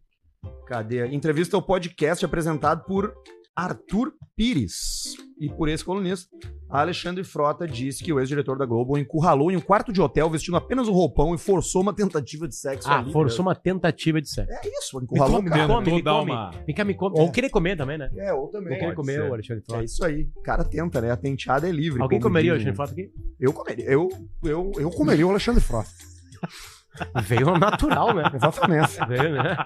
Cadê? Entrevista ao podcast apresentado por Arthur Pires. E por esse colunista, Alexandre Frota disse que o ex-diretor da Globo o encurralou em um quarto de hotel vestindo apenas o roupão e forçou uma tentativa de sexo
Ah,
ali.
forçou uma tentativa de sexo.
É isso, encurralou o
Me come,
Come, me come.
uma-
Vem cá, me come. Ou querer comer também, né?
É, ou
Ou
também.
querer comer
ser.
o Alexandre
É
Frota.
isso aí. O cara tenta, né? A tenteada é livre.
Alguém comeria o. Alexandre Frota aqui?
Eu comeria. Eu, eu, eu comeria o Alexandre Frota.
Veio natural, né?
Exatamente.
Veio, né?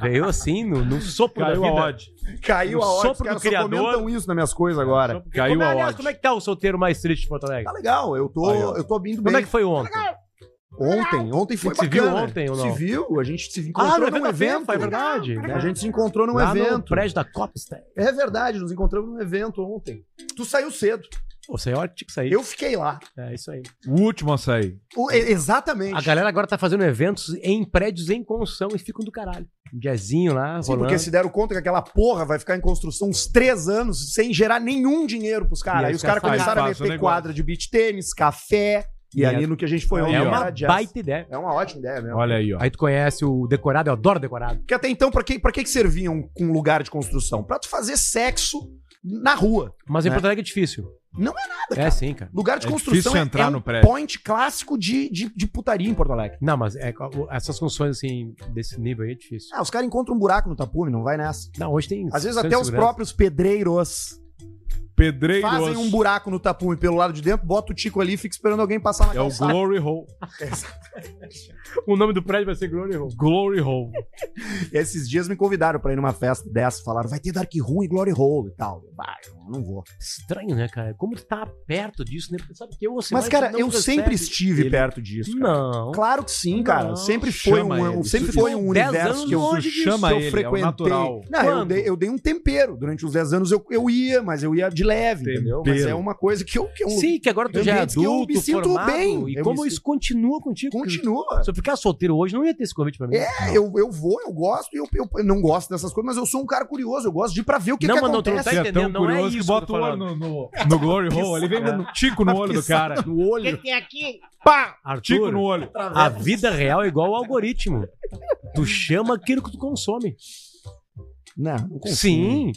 Veio assim, no, no sopro
Caiu
da
a
vida.
odd.
Caiu
O
a hora. Os
sopro do
caras só
criador.
comentam isso nas minhas coisas agora.
Caiu
como, é,
a
aliás,
odd.
como é que tá o solteiro mais triste de Porto Alegre?
Tá legal, eu tô,
Aí, ó.
eu tô indo
Como
bem.
é que foi ontem?
Ontem, ontem foi
Se viu
bacana.
ontem ou não?
Se viu, a gente se
Ah,
encontrou
no
num
evento é verdade.
A gente se encontrou num
Lá no
evento.
prédio da Copstein.
É verdade, nos encontramos num evento ontem. Tu saiu cedo.
Você é hora que tinha que sair.
Eu fiquei lá.
É isso aí.
O último a sair.
O- exatamente.
A galera agora tá fazendo eventos em prédios em construção e ficam do caralho. Um jazzinho lá,
Sim,
rolando.
porque se deram conta que aquela porra vai ficar em construção uns três anos sem gerar nenhum dinheiro pros caras.
aí
Aí
os
caras começaram a meter
negócio.
quadra de beach tênis, café. E,
E
ali
é-
no que a gente foi ontem
É uma
jazz.
baita ideia.
É uma ótima ideia mesmo.
Olha aí, ó.
Aí tu conhece o decorado, eu adoro decorado.
Porque até então, pra que, pra que que servia um, um lugar de construção? Pra tu fazer sexo na rua.
Mas em
Né?
Porto Alegre é difícil.
Não é nada,
É sim, cara.
Lugar de
É
construção é,
entrar
é
no
um
prédio.
point clássico de, de, de putaria em Porto Alegre.
Não, mas é, essas construções assim, desse nível aí é difícil.
Ah, os caras encontram um buraco no tapume, não vai nessa.
Não, hoje tem.
Às vezes até os
segurança.
próprios pedreiros
Pedreiros.
fazem um buraco no tapume pelo lado de dentro, bota o tico ali e fica esperando alguém passar na
É o
calçada.
Glory Hole.
O nome do prédio vai ser Glory Hole.
Glory Hole.
E esses dias me convidaram pra ir numa festa dessa, falaram, vai ter Dark Room e Glory Hole e tal. Bah, eu não vou.
Estranho, né, cara? Como tu tá perto disso, né? Porque sabe que eu, você
Mas,
vai,
cara, eu sempre estive
Ele-
perto disso. cara.
Não.
Claro que sim, cara.
Não.
Sempre foi
Chama
um,
ele.
sempre foi um
dez
universo
anos
que eu,
longe disso,
chama
que eu
ele, é o
frequentei.
natural.
Não, eu
Quando?
dei, eu dei um tempero. Durante uns 10 anos eu, eu ia, mas eu ia de leve, entendeu? Mas
Tempero.
é uma coisa que eu. Que eu
Sim, que agora tu já é
ambientes que eu
adulto,
me sinto
formado,
bem.
e
Eu
como isso continua contigo.
Continua.
Se eu ficar solteiro hoje, não ia ter esse convite pra mim.
É, eu, eu vou, eu gosto, e eu, eu, não gosto dessas coisas, mas eu sou um cara curioso, eu gosto de ir pra ver o que,
Não,
que
mas não, tu não
acontece.
tá
Você é tão
entendendo, não é
curioso que
isso que
bota o olho no, no, no Glory Hole. Ele vem no tico no olho do cara.
no olho.
Pá!
Arthur,
Tico no olho.
a vida real é igual ao algoritmo. Tu chama aquilo que tu consome.
Não, não.
Sim,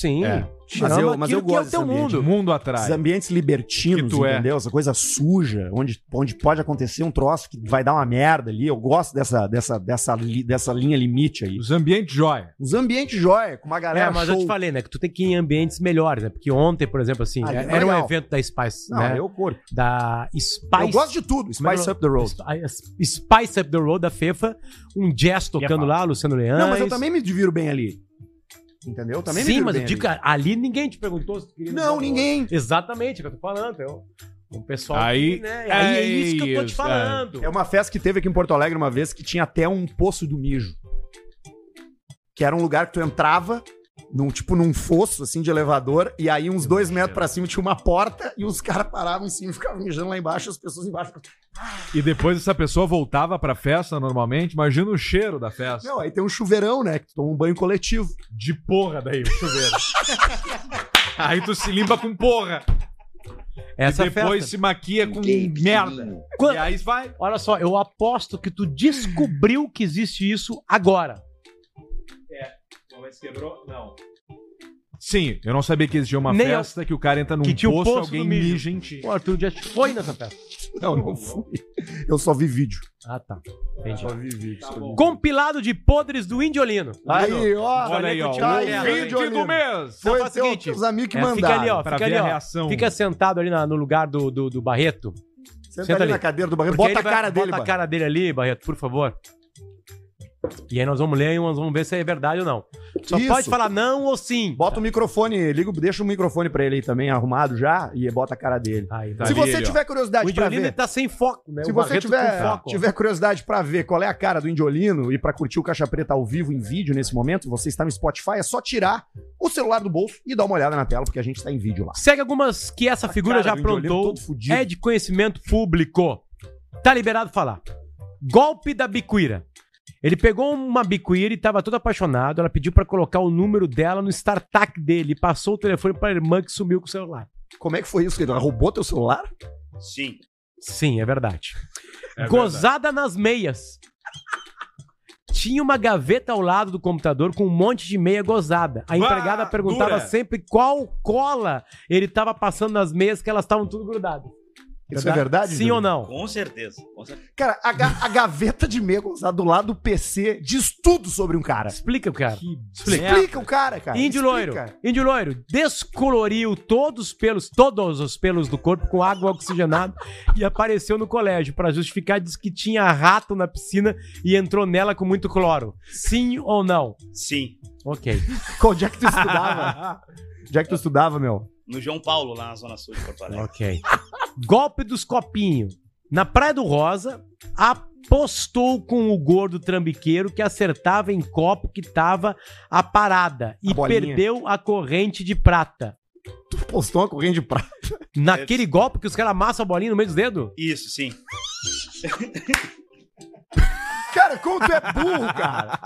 sim.
É.
Mas eu- mas eu
que é
gosto
o teu mundo.
Mundo
Esses
atrás.
ambientes libertinos,
Que tu é.
entendeu? Essa coisa suja, onde, onde pode acontecer um troço que vai dar uma merda ali. Eu gosto dessa, dessa, dessa, dessa linha limite aí.
Os ambientes joia.
Os ambientes jóia, com uma galera
É, mas
show.
eu te falei, né? Que tu tem que ir em ambientes melhores, né? Porque ontem, por exemplo, assim,
Ah,
é-
é
era um
legal.
evento da Spice,
Não,
né?
eu curto.
Da Spice.
Eu gosto de tudo.
É
Spice
é
Up the Road.
Spi- Spice Up the Road da Fefa, um jazz tocando lá, Luciano Leão.
Não, mas eu também me diviro bem ali. Entendeu? Também
Sim, mas eu digo,
ali.
que ali ninguém te perguntou se tu queria.
Não, ninguém.
Exatamente, é o que eu tô falando. É o, o pessoal.
Aí-
que, né, aí é isso que eu tô te
isso,
falando.
É uma festa que teve aqui em Porto Alegre uma vez que tinha até um poço do mijo. Que era um lugar que tu entrava, num, tipo num fosso assim de elevador, e aí uns dois metros pra cima tinha uma porta e os caras paravam em cima e ficavam mijando lá embaixo, as pessoas embaixo.
E depois essa pessoa voltava pra festa normalmente. Imagina o cheiro da festa.
Não, aí tem um chuveirão, né? Que tu toma um banho coletivo.
De porra daí, o chuveiro. Aí tu se limpa com porra.
Essa
e depois
festa.
se maquia com
Bem
merda.
pequenininho.
Quan-
E aí vai.
Olha só, eu aposto que tu descobriu que existe isso agora.
Mas quebrou? Não. Sim, eu não sabia que existia uma
Nem eu.
festa que o cara entra num
Que tinha o
poço e
poço
alguém
do mijo.
mija em ti.
O Arthur já foi nessa festa.
Não, não fui. Eu só vi vídeo.
Ah, tá. Entendi.
Só vi vídeo. só vi.
Compilado de podres do Indiolino.
Aí, ó.
Olha aí, ó. O
aí,
vídeo do mês.
Foi
o seguinte,
teus amigos que
É,
mandaram.
fica ali, ó. Fica ali,
a
ó.
reação.
Fica sentado ali na- no lugar do, do, do Barreto.
Senta,
Senta
ali,
ali.
na cadeira do Barreto.
Porque
Bota a
vai-
cara dele,
Bota a cara dele ali, Barreto, por favor. E aí nós vamos ler e nós vamos ver se é verdade ou não. Só
Isso.
pode falar não ou sim.
Bota o microfone, liga, deixa o microfone pra ele aí também arrumado já e bota a cara dele.
Aí,
Tá.
Se
ali
você
ó.
tiver
O
curiosidade pra
Indiolino
ver,
tá sem foco, né?
se
O
você
Barreto
tiver,
foco.
tiver curiosidade pra ver qual é a cara do Indiolino e pra curtir o Caixa Preta ao vivo em vídeo nesse momento, você está no Spotify, é só tirar o celular do bolso e dar uma olhada na tela, porque a gente tá em vídeo lá.
Segue algumas que essa figura
cara
já aprontou. É de conhecimento público. Tá liberado falar. Golpe da bicuíra. Ele pegou uma bicuíra e tava todo apaixonado. Ela pediu pra colocar o número dela no StarTAC dele. e Passou o telefone pra irmã que sumiu com o celular.
Como é que foi isso? Ela roubou teu celular?
Sim.
Sim, é verdade.
É
Gozada nas meias. Tinha uma gaveta ao lado do computador com um monte de meia gozada. A empregada perguntava
dura.
sempre qual cola ele tava passando nas meias que elas estavam tudo grudadas.
Isso é verdade?
Sim
Júlio?
ou não?
Com certeza. Com certeza.
Cara, a, ga- a gaveta de gozada do lado do PC diz tudo sobre um cara.
Explica, cara. Explica.
Explica o cara, cara.
Índio
Explica.
loiro. Índio loiro descoloriu todos os pelos, todos os pelos do corpo com água oxigenada e apareceu no colégio pra justificar diz que tinha rato na piscina e entrou nela com muito cloro. Sim ou não?
Sim.
Ok.
Onde é que tu estudava? Onde é que tu estudava, meu?
No João Paulo, lá na Zona Sul de Porto Alegre.
Ok. Golpe dos copinhos. Na Praia do Rosa, apostou com o gordo trambiqueiro que acertava em copo que tava a parada e
bolinha.
perdeu a corrente de prata.
Tu postou uma corrente de prata.
Naquele golpe que os caras amassam a bolinha no meio dos dedos?
Isso, sim.
Cara, como tu é burro, cara?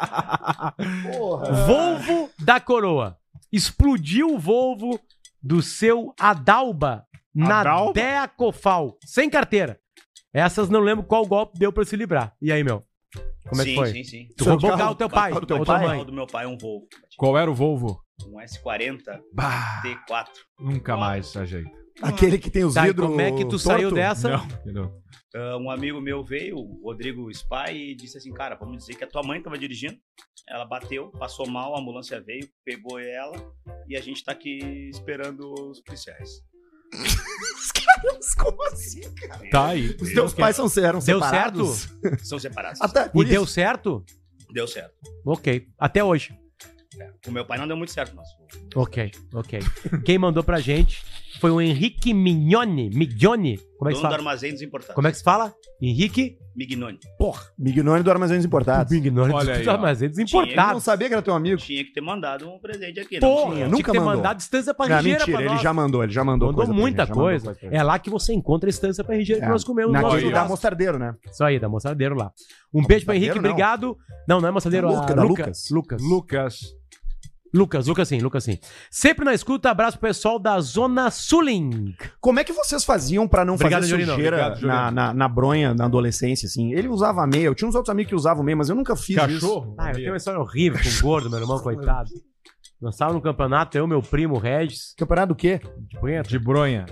Porra.
Volvo da coroa. Explodiu o Volvo do seu Adalba na
Adalba?
Deacofal, sem carteira. Essas não lembro qual golpe deu pra se livrar. E aí, meu? Como é
sim,
que foi?
sim, sim.
Tu
Seu
roubou o
carro-
do teu pai,
carro do teu
ou
pai?
tua
O
mãe.
do meu pai é um Volvo.
Qual era o Volvo?
Um S40
Bah,
T4.
nunca mais se ajeita.
Aquele que tem os
Tá, e
vidros.
como é que tu saiu
torto?
dessa?
Não, entendeu?
Ah, um amigo meu veio, o Rodrigo Spy, e disse assim, cara, vamos dizer que a tua mãe tava dirigindo, ela bateu, passou mal, a ambulância veio, pegou ela, e a gente tá aqui esperando os policiais.
Como assim, cara?
Tá aí.
Os teus pais são, eram
Deu
separados?
São separados.
Até
E
por
deu
isso.
certo?
Deu certo.
Ok. Até hoje.
O meu pai não deu muito certo, mas
Ok, ok. Quem mandou pra gente foi o Henrique Mignoni. Mignoni? Como é que se
Dono do
fala?
armazém dos importados.
Como é que se fala? Henrique
Mignoni.
Porra, Mignone do Armazéns Importados.
Mignoni
Olha aí,
dos
ó.
armazéns
Eu não
importados.
sabia que era teu amigo.
Tinha que ter mandado um presente aqui.
Porra,
tinha,
tinha
nunca
que ter
mandou.
mandado distância pra
Não,
Rigeira
mentira,
pra
ele
nós.
já mandou, ele já mandou
Mandou
coisa pra
muita
já mandou
coisa.
pra.
É lá que você encontra a estância pra Rigeira que
É.
nós comemos. no
Naquele
nosso
da
churrasco.
Mostardeiro, né?
Isso aí, da moçadeiro lá. Um beijo pra Henrique,
Moçadeiro, não.
obrigado. Não, não é moçadeiro,
Da
ah,
Luca, da
Lucas. Lucas.
Lucas.
Lucas, Lucas sim, Lucas sim. Sempre na escuta, abraço pro pessoal da Zona Suling.
Como é que vocês faziam pra não
Obrigado,
fazer
Jorino.
sujeira
Obrigado,
na, na, na bronha na adolescência, assim? Ele usava meia, eu tinha uns outros amigos que usavam meia, mas eu nunca fiz isso.
Cachorro.
Ah, eu tenho uma história horrível com o gordo, meu irmão, coitado. Nós estávamos no campeonato, eu, meu primo, Regis,
Campeonato do quê?
de punheta,
De bronha.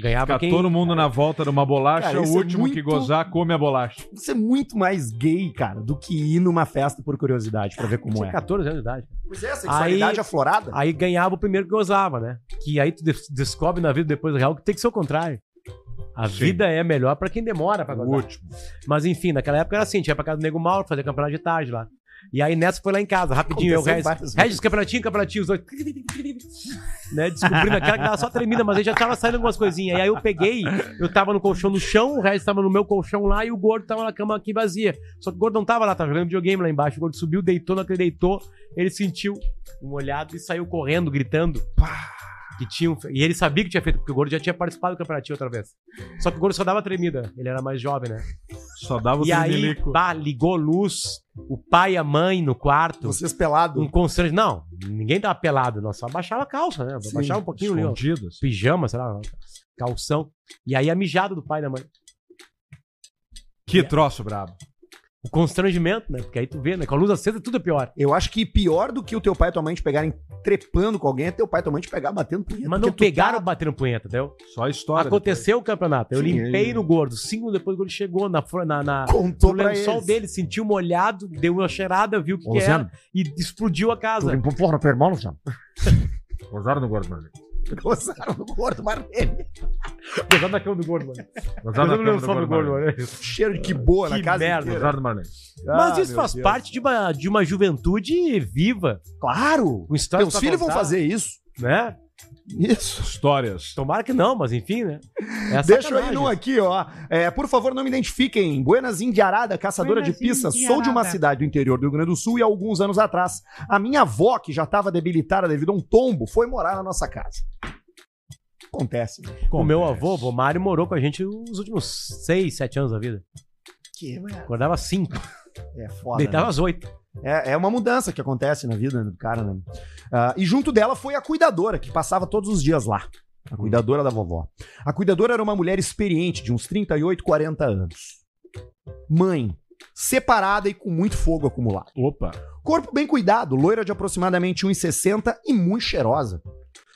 Ganhava
Fica
quem...
todo mundo na volta de uma bolacha,
Cara,
o
é
último que
muito-
gozar come a bolacha.
Isso é muito mais gay, cara, do que ir numa festa por curiosidade, pra ver como é.
14 anos de idade.
Pois é, sexualidade
Aí-
aflorada.
Aí ganhava o primeiro que gozava, né? Que aí tu des- descobre na vida depois do real que tem que ser o contrário. A
Sim.
vida é melhor pra quem demora pra
O
gozar.
último.
Mas enfim, naquela época era assim, tinha pra casa do Nego Mauro, fazer campeonato de tarde lá. E aí nessa foi lá em casa, rapidinho, eu, Regis. Regis, campeonatinho, campeonatinho, os dois. né, descobrindo aquela que tava só tremida, mas aí já tava saindo algumas coisinhas. E aí eu peguei, eu tava no colchão no chão, o Regis tava no meu colchão lá e o gordo tava na cama aqui vazia. Só que o gordo não tava lá, tava jogando videogame lá embaixo. O gordo subiu, deitou, na que ele deitou, ele sentiu um olhado e saiu correndo, gritando. Que tinha um- E ele sabia que tinha feito, porque o gordo já tinha participado do campeonatinho outra vez. Só que o gordo só dava tremida, ele era mais jovem, né?
Só dava o
E aí, pá, ligou luz, o pai e a mãe no quarto.
Vocês pelados.
Um constrange. Não, ninguém tava pelado, nós só baixava a calça, né?
Sim,
baixava um pouquinho ali, ó. Pijama, sei lá, calção. E aí a mijada do pai e da mãe.
Que troço brabo.
O constrangimento, né? Porque aí tu vê, né? Com a luz acesa tudo é pior.
Eu acho que pior do que o teu pai e tua mãe te pegarem trepando com alguém é teu pai e tua mãe te pegar batendo punheta.
Mas não
tu
pegaram
tá-
batendo punheta, entendeu?
Só a história.
Aconteceu o campeonato. Eu
Sim,
limpei
ele-
no gordo. Cinco minutos depois o gordo chegou na, na, na,
Contou
no lençol
eles.
dele, sentiu molhado, deu uma cheirada, viu o que,
Ô,
que era e explodiu a casa.
porra, teu irmão, já.
Gozaram no gordo, mano.
Gozaram do gordo, Marlene.
Gozando na cama do gordo, mano.
Gozaram
no lençol do gordo, mano.
Cheiro de que boa na
Que
casa
merda.
inteira.
Gozaram no Marlene.
Mas
Ah,
isso faz
Deus.
parte de uma, de uma juventude viva.
Claro!
Com
Teus filhos vão fazer isso.
Né?
Isso.
Histórias.
Tomara que não, mas enfim, né? É
Deixa eu ir num aqui, ó. É, por favor, não me identifiquem. Buenas Indiarada, caçadora de pizza. Sou de uma cidade do interior do Rio Grande do Sul e há alguns anos atrás, a minha avó, que já estava debilitada devido a um tombo, foi morar na nossa casa. Acontece. né?
O meu avô, o Mário, morou com a gente os últimos seis, sete anos da vida.
Que merda.
Acordava cinco,
É foda.
deitava
né?
às oito.
É, é uma mudança que acontece na vida do cara, né? Ah, e junto dela foi a cuidadora, que passava todos os dias lá. A cuidadora da vovó. A cuidadora era uma mulher experiente, de uns 38, 40 anos. Mãe, separada e com muito fogo acumulado.
Opa.
Corpo bem cuidado, loira de aproximadamente 1,60 e muito cheirosa.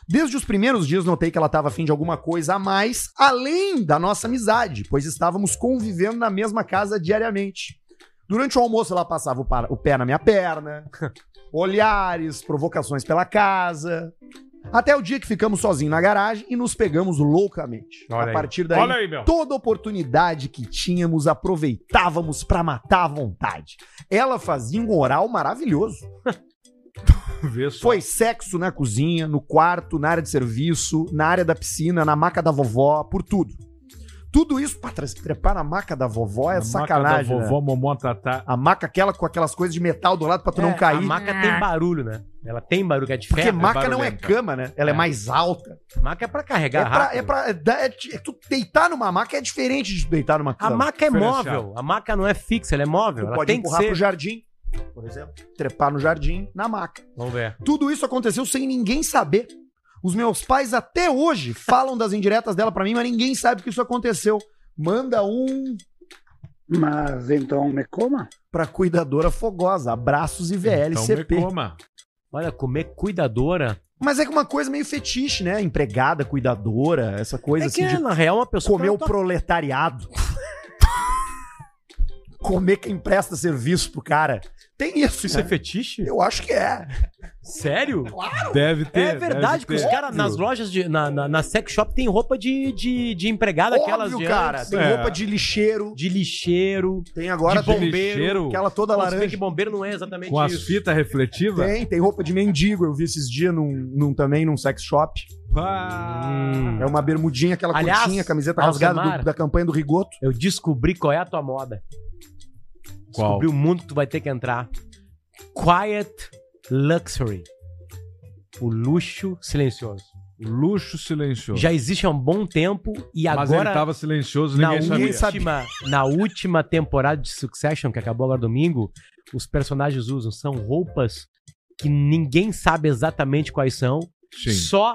Desde os primeiros dias notei que ela estava afim de alguma coisa a mais, além da nossa amizade, pois estávamos convivendo na mesma casa diariamente. Durante o almoço ela passava o, pa- o pé na minha perna, olhares, provocações pela casa. Até o dia que ficamos sozinhos na garagem e nos pegamos loucamente.
Olha
a partir daí,
aí,
toda oportunidade que tínhamos aproveitávamos pra matar à vontade. Ela fazia um oral maravilhoso. Foi sexo na cozinha, no quarto, na área de serviço, na área da piscina, na maca da vovó, por tudo. Tudo isso pra tre- trepar na maca da vovó é
A
sacanagem.
maca da
né?
vovó Momó Tatá.
A maca aquela com aquelas coisas de metal do lado pra tu
É,
não cair.
A maca tem barulho, né? Ela tem barulho, que é de
Porque maca não é cama, né? Ela é,
É.
mais alta.
Maca é pra
É
carregar
pra,
rápido.
é pra- é é é tu deitar numa maca é diferente de tu deitar numa
A
cama.
maca é móvel. A maca não é fixa, ela é móvel.
Tu
ela
pode
tem que
empurrar
ser.
pro jardim, por exemplo. Trepar no jardim, na maca.
Vamos ver.
Tudo isso aconteceu sem ninguém saber. Os meus pais até hoje falam das indiretas dela pra mim, mas ninguém sabe que isso aconteceu. Manda um
Mas então me coma.
pra cuidadora fogosa. Abraços e
Então
VLCP.
me coma.
Olha, comer cuidadora.
mas é que uma coisa meio fetiche, né? Empregada, cuidadora, essa coisa
é
assim
que,
de
na real, uma pessoa.
comer o
ela
proletariado. comer quem presta serviço pro cara. Tem isso,
Isso
né?
é fetiche?
Eu acho que é.
Sério?
Deve ter.
É verdade que
deve
os
ter.
caras nas lojas, de, na, na, na sex shop, tem roupa de, de, de empregada, aquelas de
cara.
antes,
Tem
É.
roupa de lixeiro.
de lixeiro.
Tem agora
De
tem
bombeiro,
lixeiro,
aquela toda
bem
laranja.
que bombeiro não é exatamente
Com as
isso.
fitas refletivas.
Tem, tem roupa de mendigo. Eu vi esses dias num, num- também num sex shop.
Pá.
É uma bermudinha, aquela
Aliás,
curtinha, camiseta rasgada do- da campanha do Rigoto.
Eu descobri qual é a tua moda.
Qual?
Descobri o mundo que tu vai ter que entrar. Quiet Luxury. O luxo silencioso.
Luxo silencioso.
Já existe há um bom tempo e
Mas ele
agora
tava silencioso,
na
ninguém sabia.
última, na última temporada de Succession, que acabou agora domingo, os personagens usam são roupas que ninguém sabe exatamente quais são,
Sim.
só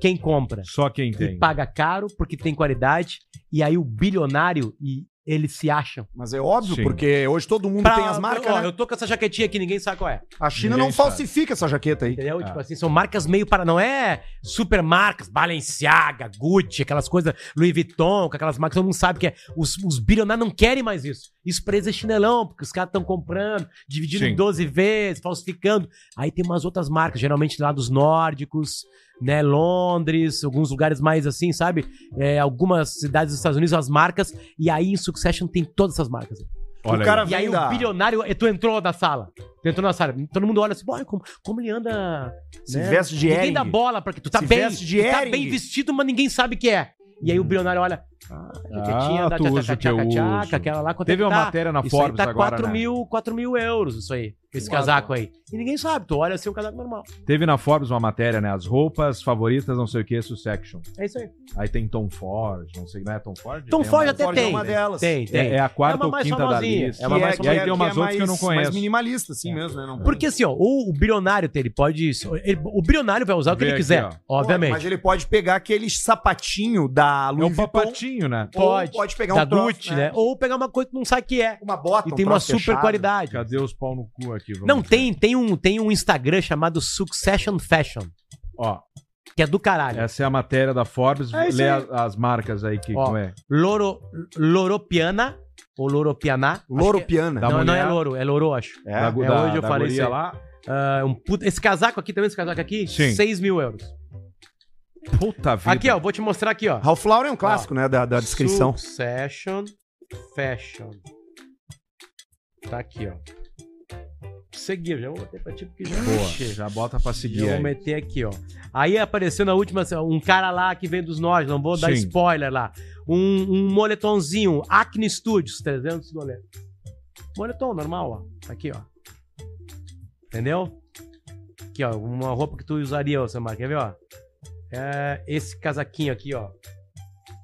quem compra.
Só quem
E
tem.
paga caro porque tem qualidade e aí o bilionário e eles se acham.
Mas é óbvio,
Sim.
porque hoje todo mundo
Pra-
tem as marcas,
ó,
né?
Eu tô com essa jaquetinha aqui, ninguém sabe qual é.
A China
Ninguém
não
sabe.
falsifica essa jaqueta aí.
Entendeu?
Ah.
Tipo assim, são marcas meio para. Não é super marcas, Balenciaga, Gucci, aquelas coisas, Louis Vuitton, com aquelas marcas, todo mundo sabe que é. Os, os bilionários não querem mais isso. Isso pra eles é chinelão, porque os caras estão comprando, dividindo
Sim.
em 12 vezes, falsificando. Aí tem umas outras marcas, geralmente lá dos nórdicos, né? Londres, alguns lugares mais assim, sabe? É, algumas cidades dos Estados Unidos, as marcas. E aí em Succession tem todas essas marcas.
Olha
o cara
aí.
E aí o bilionário, e tu entrou na sala. Tu entrou na sala. Todo mundo olha assim, "Boy, como, como ele anda.
Se
né?
veste de
Ninguém
Hering.
dá bola pra que tu tá
Se
bem.
veste de
tu tá bem vestido, mas ninguém sabe o que é. E aí o bilionário olha. Ah, jaquetinha
Ah,
da tchaca, tchaca, tchaca, aquela lá.
Teve
é
uma
tá?
matéria na
Isso
Forbes
aí tá
agora,
4
né?
mil, 4 mil euros, isso aí. Esse casaco aí. E ninguém sabe, tu olha assim, um casaco normal.
Teve na Forbes uma matéria, né? As roupas favoritas, não sei o que, Succession.
É isso aí.
Aí tem Tom Ford, não sei, não é Tom Ford?
Tom
Tem
Ford
uma-
até
Ford é
tem.
uma delas.
Tem, tem.
É, é a quarta
É uma
ou
mais
quinta da
famosinha.
lista.
É uma mais
que
E aí tem umas outras que eu não
mais-
conheço.
Mais minimalista, assim mesmo, né? Não-
Porque assim, ó, o, o bilionário, ele pode. ele- o bilionário vai usar o que
Vê
ele quiser, obviamente.
Mas ele pode pegar aquele sapatinho da
É
Louis
um
Vuitton.
Papatinho, né?
ou
Pode.
pode pegar
da
um troço,
Gucci, né? Ou pegar uma coisa que tu não sabe o que é.
Uma bota,
E
um
tem uma
troço
super
fechado.
qualidade.
Cadê os pau no cu aqui? Vamos
Não,
ver.
tem, tem, um, tem um Instagram chamado Succession Fashion,
Ó,
que é do caralho.
essa é a matéria da Forbes.
É isso
Lê
aí.
as, as marcas aí que
Ó,
como é.
Loro, Loropiana, ou Loropianá.
Louro
Acho que
piana.
é-
Da
Não, não é
mulher.
Loro, é Loro, acho.
É.
da,
é,
da-
hoje eu
da
falei
guria
isso aí.
lá.
Ah, um puta- esse casaco aqui, também esse casaco aqui,
Sim.
6 mil euros.
Puta vida.
Aqui, ó, vou te mostrar aqui, ó.
Ralph Lauren é um clássico, né? Da, da descrição.
Succession Fashion. Tá aqui, ó. Seguir, já vou botar pra ti porque já
Boa, já bota pra
Já
seguir
vou
aí.
meter aqui, ó. Aí apareceu na última, assim, um cara lá que vem dos nós, não vou dar
Sim.
spoiler lá. Um, um moletomzinho, Acne Studios, 300 dólares. Moletom normal, ó. Aqui, ó. Entendeu? Aqui, ó. Uma roupa que tu usaria, ô Samar. Quer ver, ó? É esse casaquinho aqui, ó.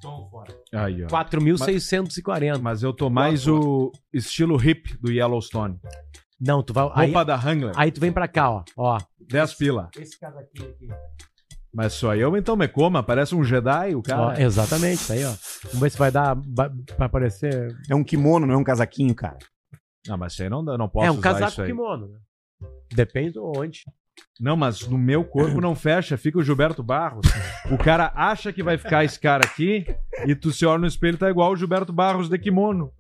Tom fora.
Aí, ó.
4.640.
Mas eu tô mais o estilo hip do Yellowstone.
Não, tu vai. Aí,
Roupa da Wrangler.
aí tu vem pra cá, ó. Ó.
10 pila.
Esse casaquinho aqui.
Mas só eu então me coma, parece um Jedi, o
Ó,
cara.
exatamente, tá aí, ó. Vamos ver se vai dar ba- pra aparecer.
É um kimono, não é um casaquinho, cara.
Não, mas isso aí não, dá- não posso
é um
usar
casaco
isso aí.
kimono, né? Depende de onde.
Não, mas no meu corpo não fecha, fica o Gilberto Barros. O cara acha que vai ficar esse cara aqui e tu se olha no espelho tá igual o Gilberto Barros de kimono.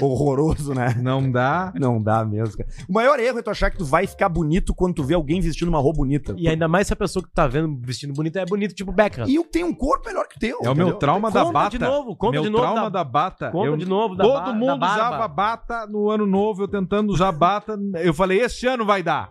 Horroroso, né?
Não dá.
Não dá mesmo, cara. O maior erro é tu achar que tu vai ficar bonito quando tu vê alguém vestindo uma roupa bonita.
E ainda mais se a pessoa que tu tá vendo vestindo bonito é bonito, tipo Beckham.
E eu tenho um corpo melhor que o teu.
É o meu trauma da
Conta
bata.
de novo, conta
meu
de novo
trauma
da-
da, bata.
Conta
Eu-
de novo da
Todo
ba- da
mundo
barba.
usava bata no ano novo, eu tentando usar bata. Eu falei, esse ano vai dar.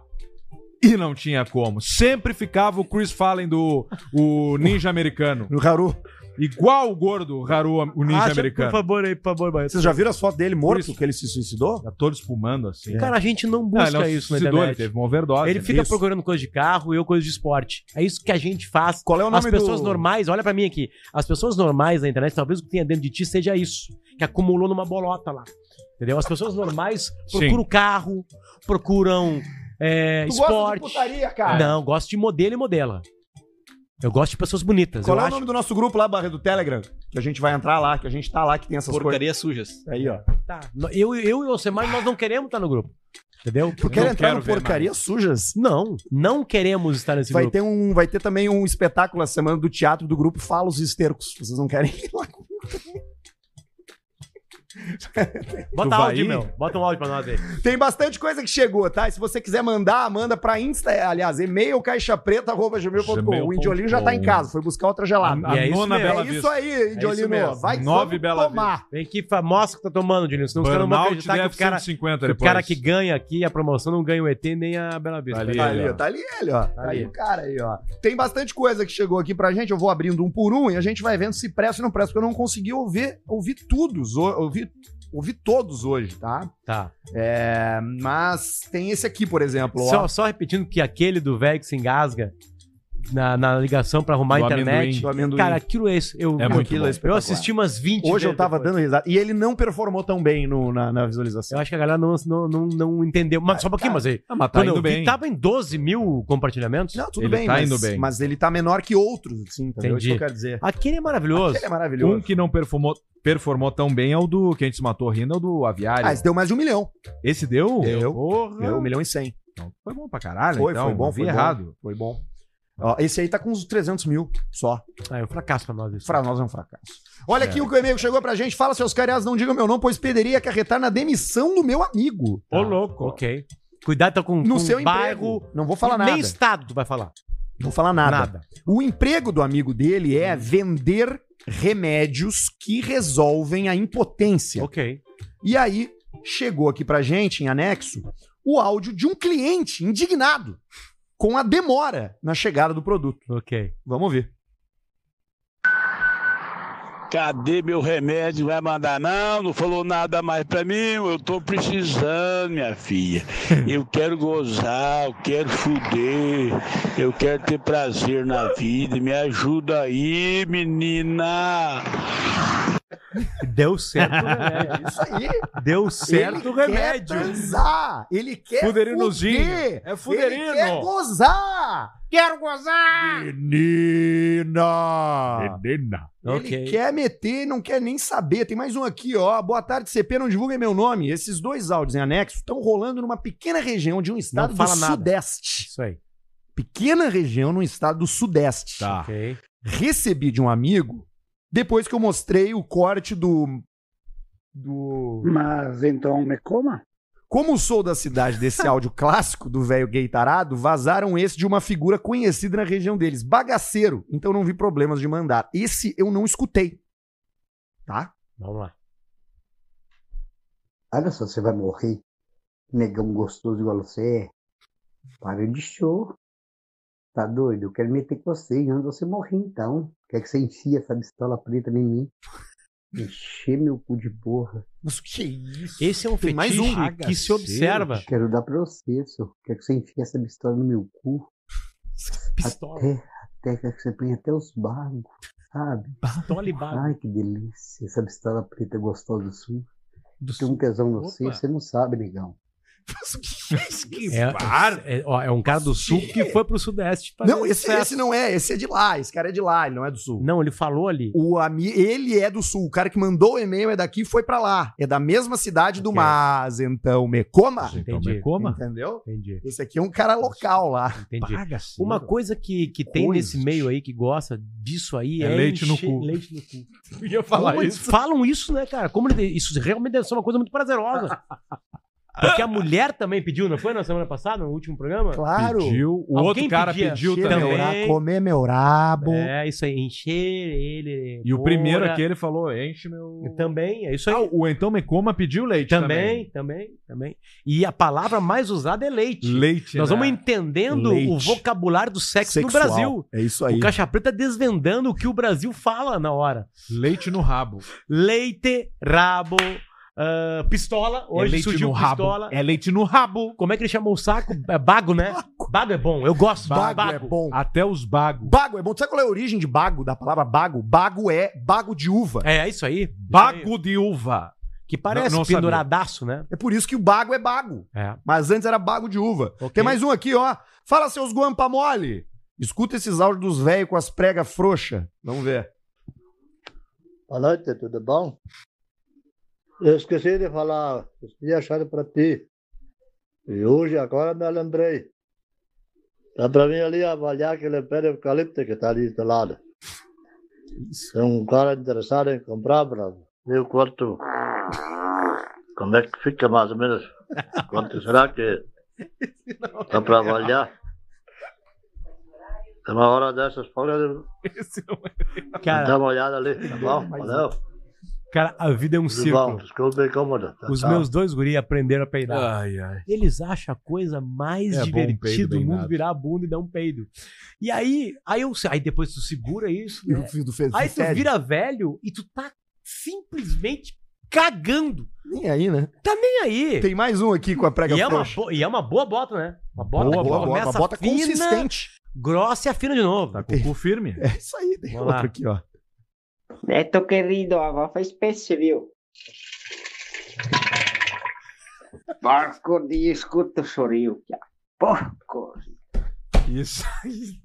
E não tinha como. Sempre ficava o Chris Fallen do o ninja americano.
No Haru.
Igual o gordo, o Haru, o ninja
Acha,
americano.
Por favor, aí, por favor.
Vocês já viram as fotos dele morto,
isso.
que ele se suicidou?
Tá todo espumando assim.
Cara, a gente não
Não,
busca
ele não se
isso na
suicidou, ele
internet.
teve uma overdose.
Ele fica
Isso.
procurando coisa de carro e eu coisa de esporte. É isso que a gente faz.
Qual é o
As
nome
pessoas
do...
normais, olha pra mim aqui. As pessoas normais na internet, talvez o que tenha dentro de ti seja isso. Que acumulou numa bolota lá. Entendeu? As pessoas normais
Sim.
procuram carro, procuram é,
Tu gosta de
esporte.
putaria, cara?
Não, gosto de modelo e modela. Eu gosto de pessoas bonitas.
Qual
eu
é o
acho.
nome do nosso grupo lá, Barra do Telegram? Que a gente vai entrar lá, que a gente tá lá, que tem essas
Porcarias sujas.
coisas. Aí, ó.
Tá. Eu, eu e o Semar, nós não queremos estar no grupo. Entendeu?
Tu quer entrar no Porcarias Sujas?
Não, não queremos estar nesse
Vai
grupo.
ter, um, vai ter também um espetáculo a semana do teatro do grupo Fala os Estercos. Vocês não querem ir lá comigo?
Bota áudio, meu. Bota um áudio pra nós aí.
Tem bastante coisa que chegou, tá? E se você quiser mandar, manda pra Insta, aliás, e-mail caixapreta.gmail.com. O Indiolinho já tá em casa, foi buscar outra gelada.
A
E é isso
nona
mesmo.
Bela
É isso aí, Indiolino.
mesmo.
Vai
Nove Bela
tomar.
Vem aqui, fa- mostra o que tá tomando, Juninho. Senão os caras não vão acreditar que
deve
o cara,
150
que o cara que ganha aqui a promoção não ganha o ET nem a Bela Vista.
Ali,
Tá
ali, ó.
tá ali ele, ó. Tá
ali.
ali o cara aí, ó. Tem bastante coisa que chegou aqui pra gente, eu vou abrindo um por um e a gente vai vendo se presta ou não presta, porque eu não consegui ouvir, ouvir tudo, ouvir, ouvir todos hoje, tá?
Tá.
É, mas tem esse aqui, por exemplo, ó.
Só, só repetindo que aquele do velho que se engasga na, na ligação pra arrumar a
Do
internet.
amendoim.
Do amendoim.
Cara, aquilo é isso. Eu,
É muito
Aquilo
bom.
é
eu
espetacular.
assisti umas 20
Hoje eu
vezes
tava
depois.
dando risada. E ele não performou tão bem no- na, na visualização.
Eu acho que a galera não, não, não, não entendeu. Mas só um pouquinho, mas aí.
Ah, mas tá
Quando eu
indo
vi,
bem.
tava em 12 mil compartilhamentos.
Não, tudo
Ele
bem,
tá
mas,
indo bem.
mas ele tá menor que outros, sim, entendeu?
Entendi.
Isso que eu quero dizer.
Aquele é maravilhoso.
Ele é maravilhoso.
Um que não performou, performou tão bem é o do que a gente se matou rindo, é o do Aviário.
Ah, esse deu mais de um milhão.
Esse deu?
Deu.
Porra.
Deu um milhão e cem.
Então, Foi bom pra caralho,
Foi,
então.
foi bom,
não vi
foi bom.
errado.
Foi bom. Ó, esse aí tá com uns 300 mil só.
Ah, é um fracasso pra nós isso.
Pra nós é um fracasso. Olha aqui o que o e-mail que chegou pra gente. Fala, seus cariás, não digam meu nome, pois poderia acarretar na demissão do meu amigo.
Ô, louco. Ok. Cuidado tá com,
No
com
seu
bairro.
emprego. Não vou falar nada.
Nem estado tu vai falar.
Não vou falar nada.
Nada.
O emprego do amigo dele é vender remédios que resolvem a impotência.
Ok.
E aí, chegou aqui pra gente, em anexo, o áudio de um cliente indignado com a demora na chegada do produto.
Ok.
Vamos ver.
Cadê meu remédio? Vai mandar não? Não falou nada mais pra mim? Eu tô precisando, minha filha. Eu quero gozar, eu quero fuder, eu quero ter prazer na vida. Me ajuda aí, menina.
Deu certo o remédio.
Isso aí.
Deu certo o remédio.
quer transar. Ele quer
Fuderinozinho.
fuder.
É fuderino.
Ele quer gozar.
Quero gozar!
Menina.
Menina.
Ele
Ok.
quer meter e não quer nem saber. Tem mais um aqui, ó. Boa tarde, CP, não divulguem meu nome. Esses dois áudios em anexo estão rolando numa pequena região de um estado do
nada.
Sudeste.
Isso aí.
Pequena região no estado do Sudeste.
Tá.
Ok.
Recebi de um amigo depois que eu mostrei o corte do. Do.
Mas então me coma?
Como sou da cidade desse áudio clássico do velho gay tarado, vazaram esse de uma figura conhecida na região deles, bagaceiro. Então não vi problemas de mandar. Esse eu não escutei. Tá?
Vamos lá.
Olha só, você vai morrer. Negão gostoso igual você é. Para de show. Tá doido? Eu quero meter com você. E antes você morrer então. Quer que você enfia essa pistola preta em mim? Encher meu cu de porra.
Mas o que é isso?
Esse é um
Tem mais um.
que se observa.
Quero dar pra você, senhor. Quer que você enfie essa pistola no meu cu?
Pistola.
Até, até quer que você ponha até os bagos, sabe?
Pistola e bala.
Ai, que delícia. Essa pistola preta gostosa sua.
Do
Tem um tesão no
Opa.
você não sabe, negão.
É, é, ó, é um cara do sul que foi pro sudeste. fazer
Não, esse, esse não é. Esse é de lá. Esse cara é de lá, ele não é do sul.
Não, ele falou ali.
O ami... Ele é do sul. O cara que mandou o e-mail é daqui e foi pra lá. É da mesma cidade do
Ok.
Mas, então me coma.
Então,
Entendi.
me coma.
Entendeu?
Entendi.
Esse aqui é um cara local lá.
Entendi.
Bagaceiro.
Uma coisa que, que tem
Coisas.
nesse meio aí que gosta disso aí
É
é,
leite no cu.
Leite no cu.
Eu ia falar
Como
isso.
falam isso, né, cara? Como ele- isso realmente deve ser uma coisa muito prazerosa. Porque a mulher também pediu, não foi na semana passada, no último programa?
Claro.
Pediu. O
Alguém
outro cara
pedia
pediu
Encher
também.
meu
também.
ra- comer meu rabo.
É, isso aí, encher ele.
E o primeiro aqui ele falou: enche meu.
Também, é isso aí.
Ah, o Então Me Coma pediu leite
também, também, também. E a palavra mais usada é leite.
Leite.
Nós
né?
vamos entendendo
Leite.
o vocabulário do sexo
Sexual.
no Brasil.
É isso aí.
O Caixa Preta desvendando o que o Brasil fala na hora.
Leite no rabo.
Leite, rabo, ah, pistola.
é
Hoje
leite
surgiu
no rabo.
pistola.
É leite no rabo.
Como é que ele chamou o saco? É bago, né? Bago é bom. Eu gosto do
Bago,
bago.
é bom.
Até os bagos.
Bago é bom. Tu sabe qual é a origem de bago, da palavra bago? Bago é bago de uva.
É, isso aí. Isso aí.
Bago de uva.
Que parece
Não- não sabia.
penduradaço, né?
É por isso que o bago é bago.
É.
Mas antes era bago de uva.
Ok.
Tem mais um aqui, ó. Fala, seus guampa mole. Escuta esses áudios dos velhos com as pregas frouxas. Vamos ver.
Boa noite, tudo bom? Eu esqueci de falar, esqueci achar para ti. E hoje, agora me lembrei. Dá para mim ali avaliar aquele pé de eucalipto que está ali do lado. Tem um cara interessado em comprar para meu quarto
Como é que fica mais ou menos? Quanto será que dá para avaliar? É uma hora dessas, pode
Cara-
dar uma olhada ali, tá bom? Valeu.
Cara, a vida é um
desculpa incômoda. Tá,
Os
tchau.
meus dois guri aprenderam a peidar.
Ai, ai.
Eles acham a coisa mais
É
divertida do mundo virar a bunda e dar um peido. E aí, aí, eu, aí depois tu segura isso, né? Aí tu vira velho e tu tá simplesmente cagando.
Nem aí, né?
Tá nem aí.
Tem mais um aqui com a prega
E é, uma, e é uma boa bota, né? Uma bota
Boa, boa, boa. Uma bota
fina,
consistente.
Grossa e afina de novo.
Tá com o cu firme.
É isso aí, tem
Vamos
outro
lá.
aqui, ó.
Neto querido, a peixe, viu? Barco de escuta chorio. Porco.
Isso aí.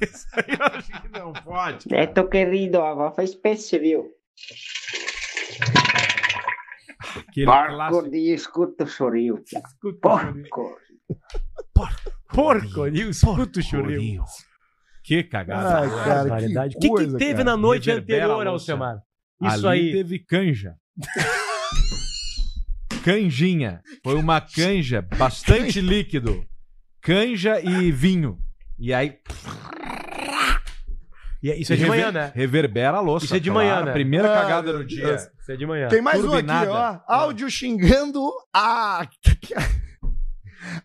Isso aí eu acho que não pode.
Neto querido, a peixe, viu?
Aquele
Barco
clássico.
de escuta o chorio. Porco.
Porcorinho, escuta o chorinho.
Que cagada.
Ai, cara,
Variedade. O que, que teve
cara.
na noite
Reverbera
anterior. Alcemar? Isso
Ali
aí.
teve canja. Canjinha. Foi uma canja bastante líquido. Canja e vinho. E aí.
E é- isso é de manhã, né?
Reverbera a louça.
Isso é de
claro.
manhã, né?
Primeira
Ah,
cagada no dia.
Isso é de manhã.
Tem mais um
Turbinada.
aqui, ó. Áudio xingando a.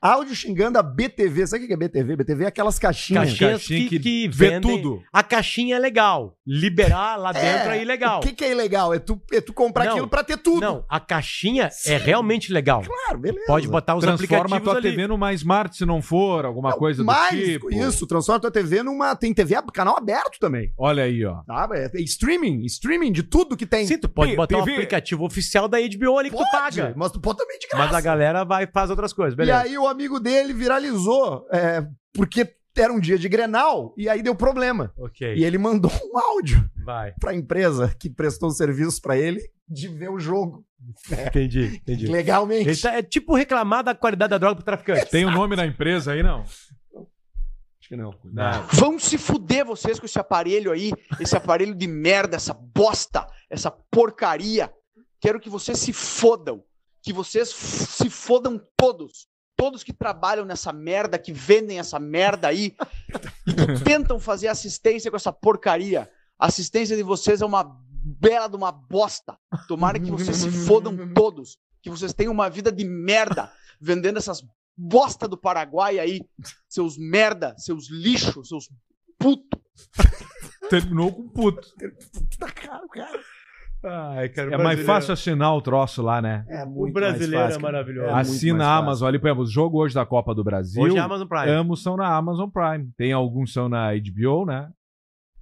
Áudio xingando a BTV. Sabe o que é BTV? BTV é aquelas caixinhas.
Caixinhas
caixinha
que,
que
que
vê
vendem.
tudo.
A caixinha é legal. Liberar lá dentro é, ilegal.
O que, que é ilegal? É tu, é tu comprar
Não.
aquilo pra ter tudo.
Não, a caixinha é realmente legal.
Claro, beleza.
Pode botar os
Transforma a
aplicativos
tua
ali.
TV numa Smart se não for, alguma coisa do
Mais
tipo.
isso, transforma a tua TV numa. Tem TV, ab- canal aberto também.
Olha aí, ó.
Tá? É, é streaming, streaming de tudo que tem.
Sim, tu pode
P-
botar o
PV.
aplicativo oficial da HBO ali que tu
Pode,
paga.
Mas tu pode também de graça.
Mas a galera vai faz outras coisas,
E
beleza.
Aí o amigo dele viralizou, é, porque era um dia de Grenal, e aí deu problema.
Ok,
E ele mandou um áudio
vai.
pra empresa que prestou serviço pra ele de ver o jogo.
Entendi, entendi.
Legalmente.
Ele tá- é tipo reclamar da qualidade da droga pro traficante.
Tem o nome da empresa aí, não?
Acho que não.
Não.
Vão se fuder vocês com esse aparelho aí, esse aparelho de merda, essa bosta, essa porcaria. Quero que vocês se fodam. Que vocês se fodam todos. Todos que trabalham nessa merda, que vendem essa merda aí e que tentam fazer assistência com essa porcaria. A assistência de vocês é uma bela de uma bosta. Tomara que vocês se fodam todos. Que vocês tenham uma vida de merda vendendo essas bosta do Paraguai aí. Seus merda, seus lixos, seus puto.
Terminou com puto.
Tá caro, cara.
Ai, cara,
É mais fácil assinar o troço lá, né?
É
O
muito
brasileiro
mais
é
fácil, cara.
maravilhoso.
É
Assina a. Amazon ali, por exemplo, o jogo hoje da Copa do Brasil.
Hoje é Amazon Prime.
Ambos são na Amazon Prime. Tem alguns são na HBO, né?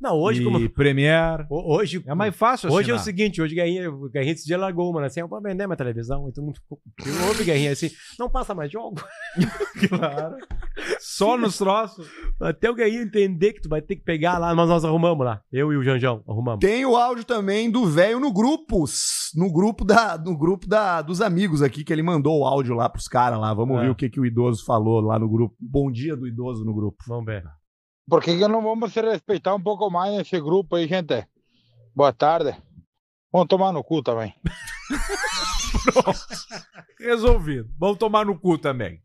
Não, hoje
e
como...
Premiere.
Ho- Hoje,
É mais fácil
Hoje é o seguinte, hoje Guerrinha, o Guerrinha esse dia largou uma? Assim, eu vou vender minha televisão. E todo mundo ficou. Guerrinha assim, não passa mais jogo.
Claro. Só nos troços.
Até o Guerrinha entender que tu vai ter que pegar lá, mas nós arrumamos lá. Eu e o Janjão arrumamos.
Tem o áudio também do velho no grupo, no grupo da, no grupo da, dos amigos aqui que ele mandou o áudio lá pros caras lá. Vamos
É.
ver o que que o idoso falou lá no grupo. Bom dia do idoso no grupo.
Vamos ver.
¿Por que no vamos a respeitar un poco más ese grupo aí, gente? Boa tarde. Vamos tomar no cu também.
Resolvido. Vamos tomar no cu também.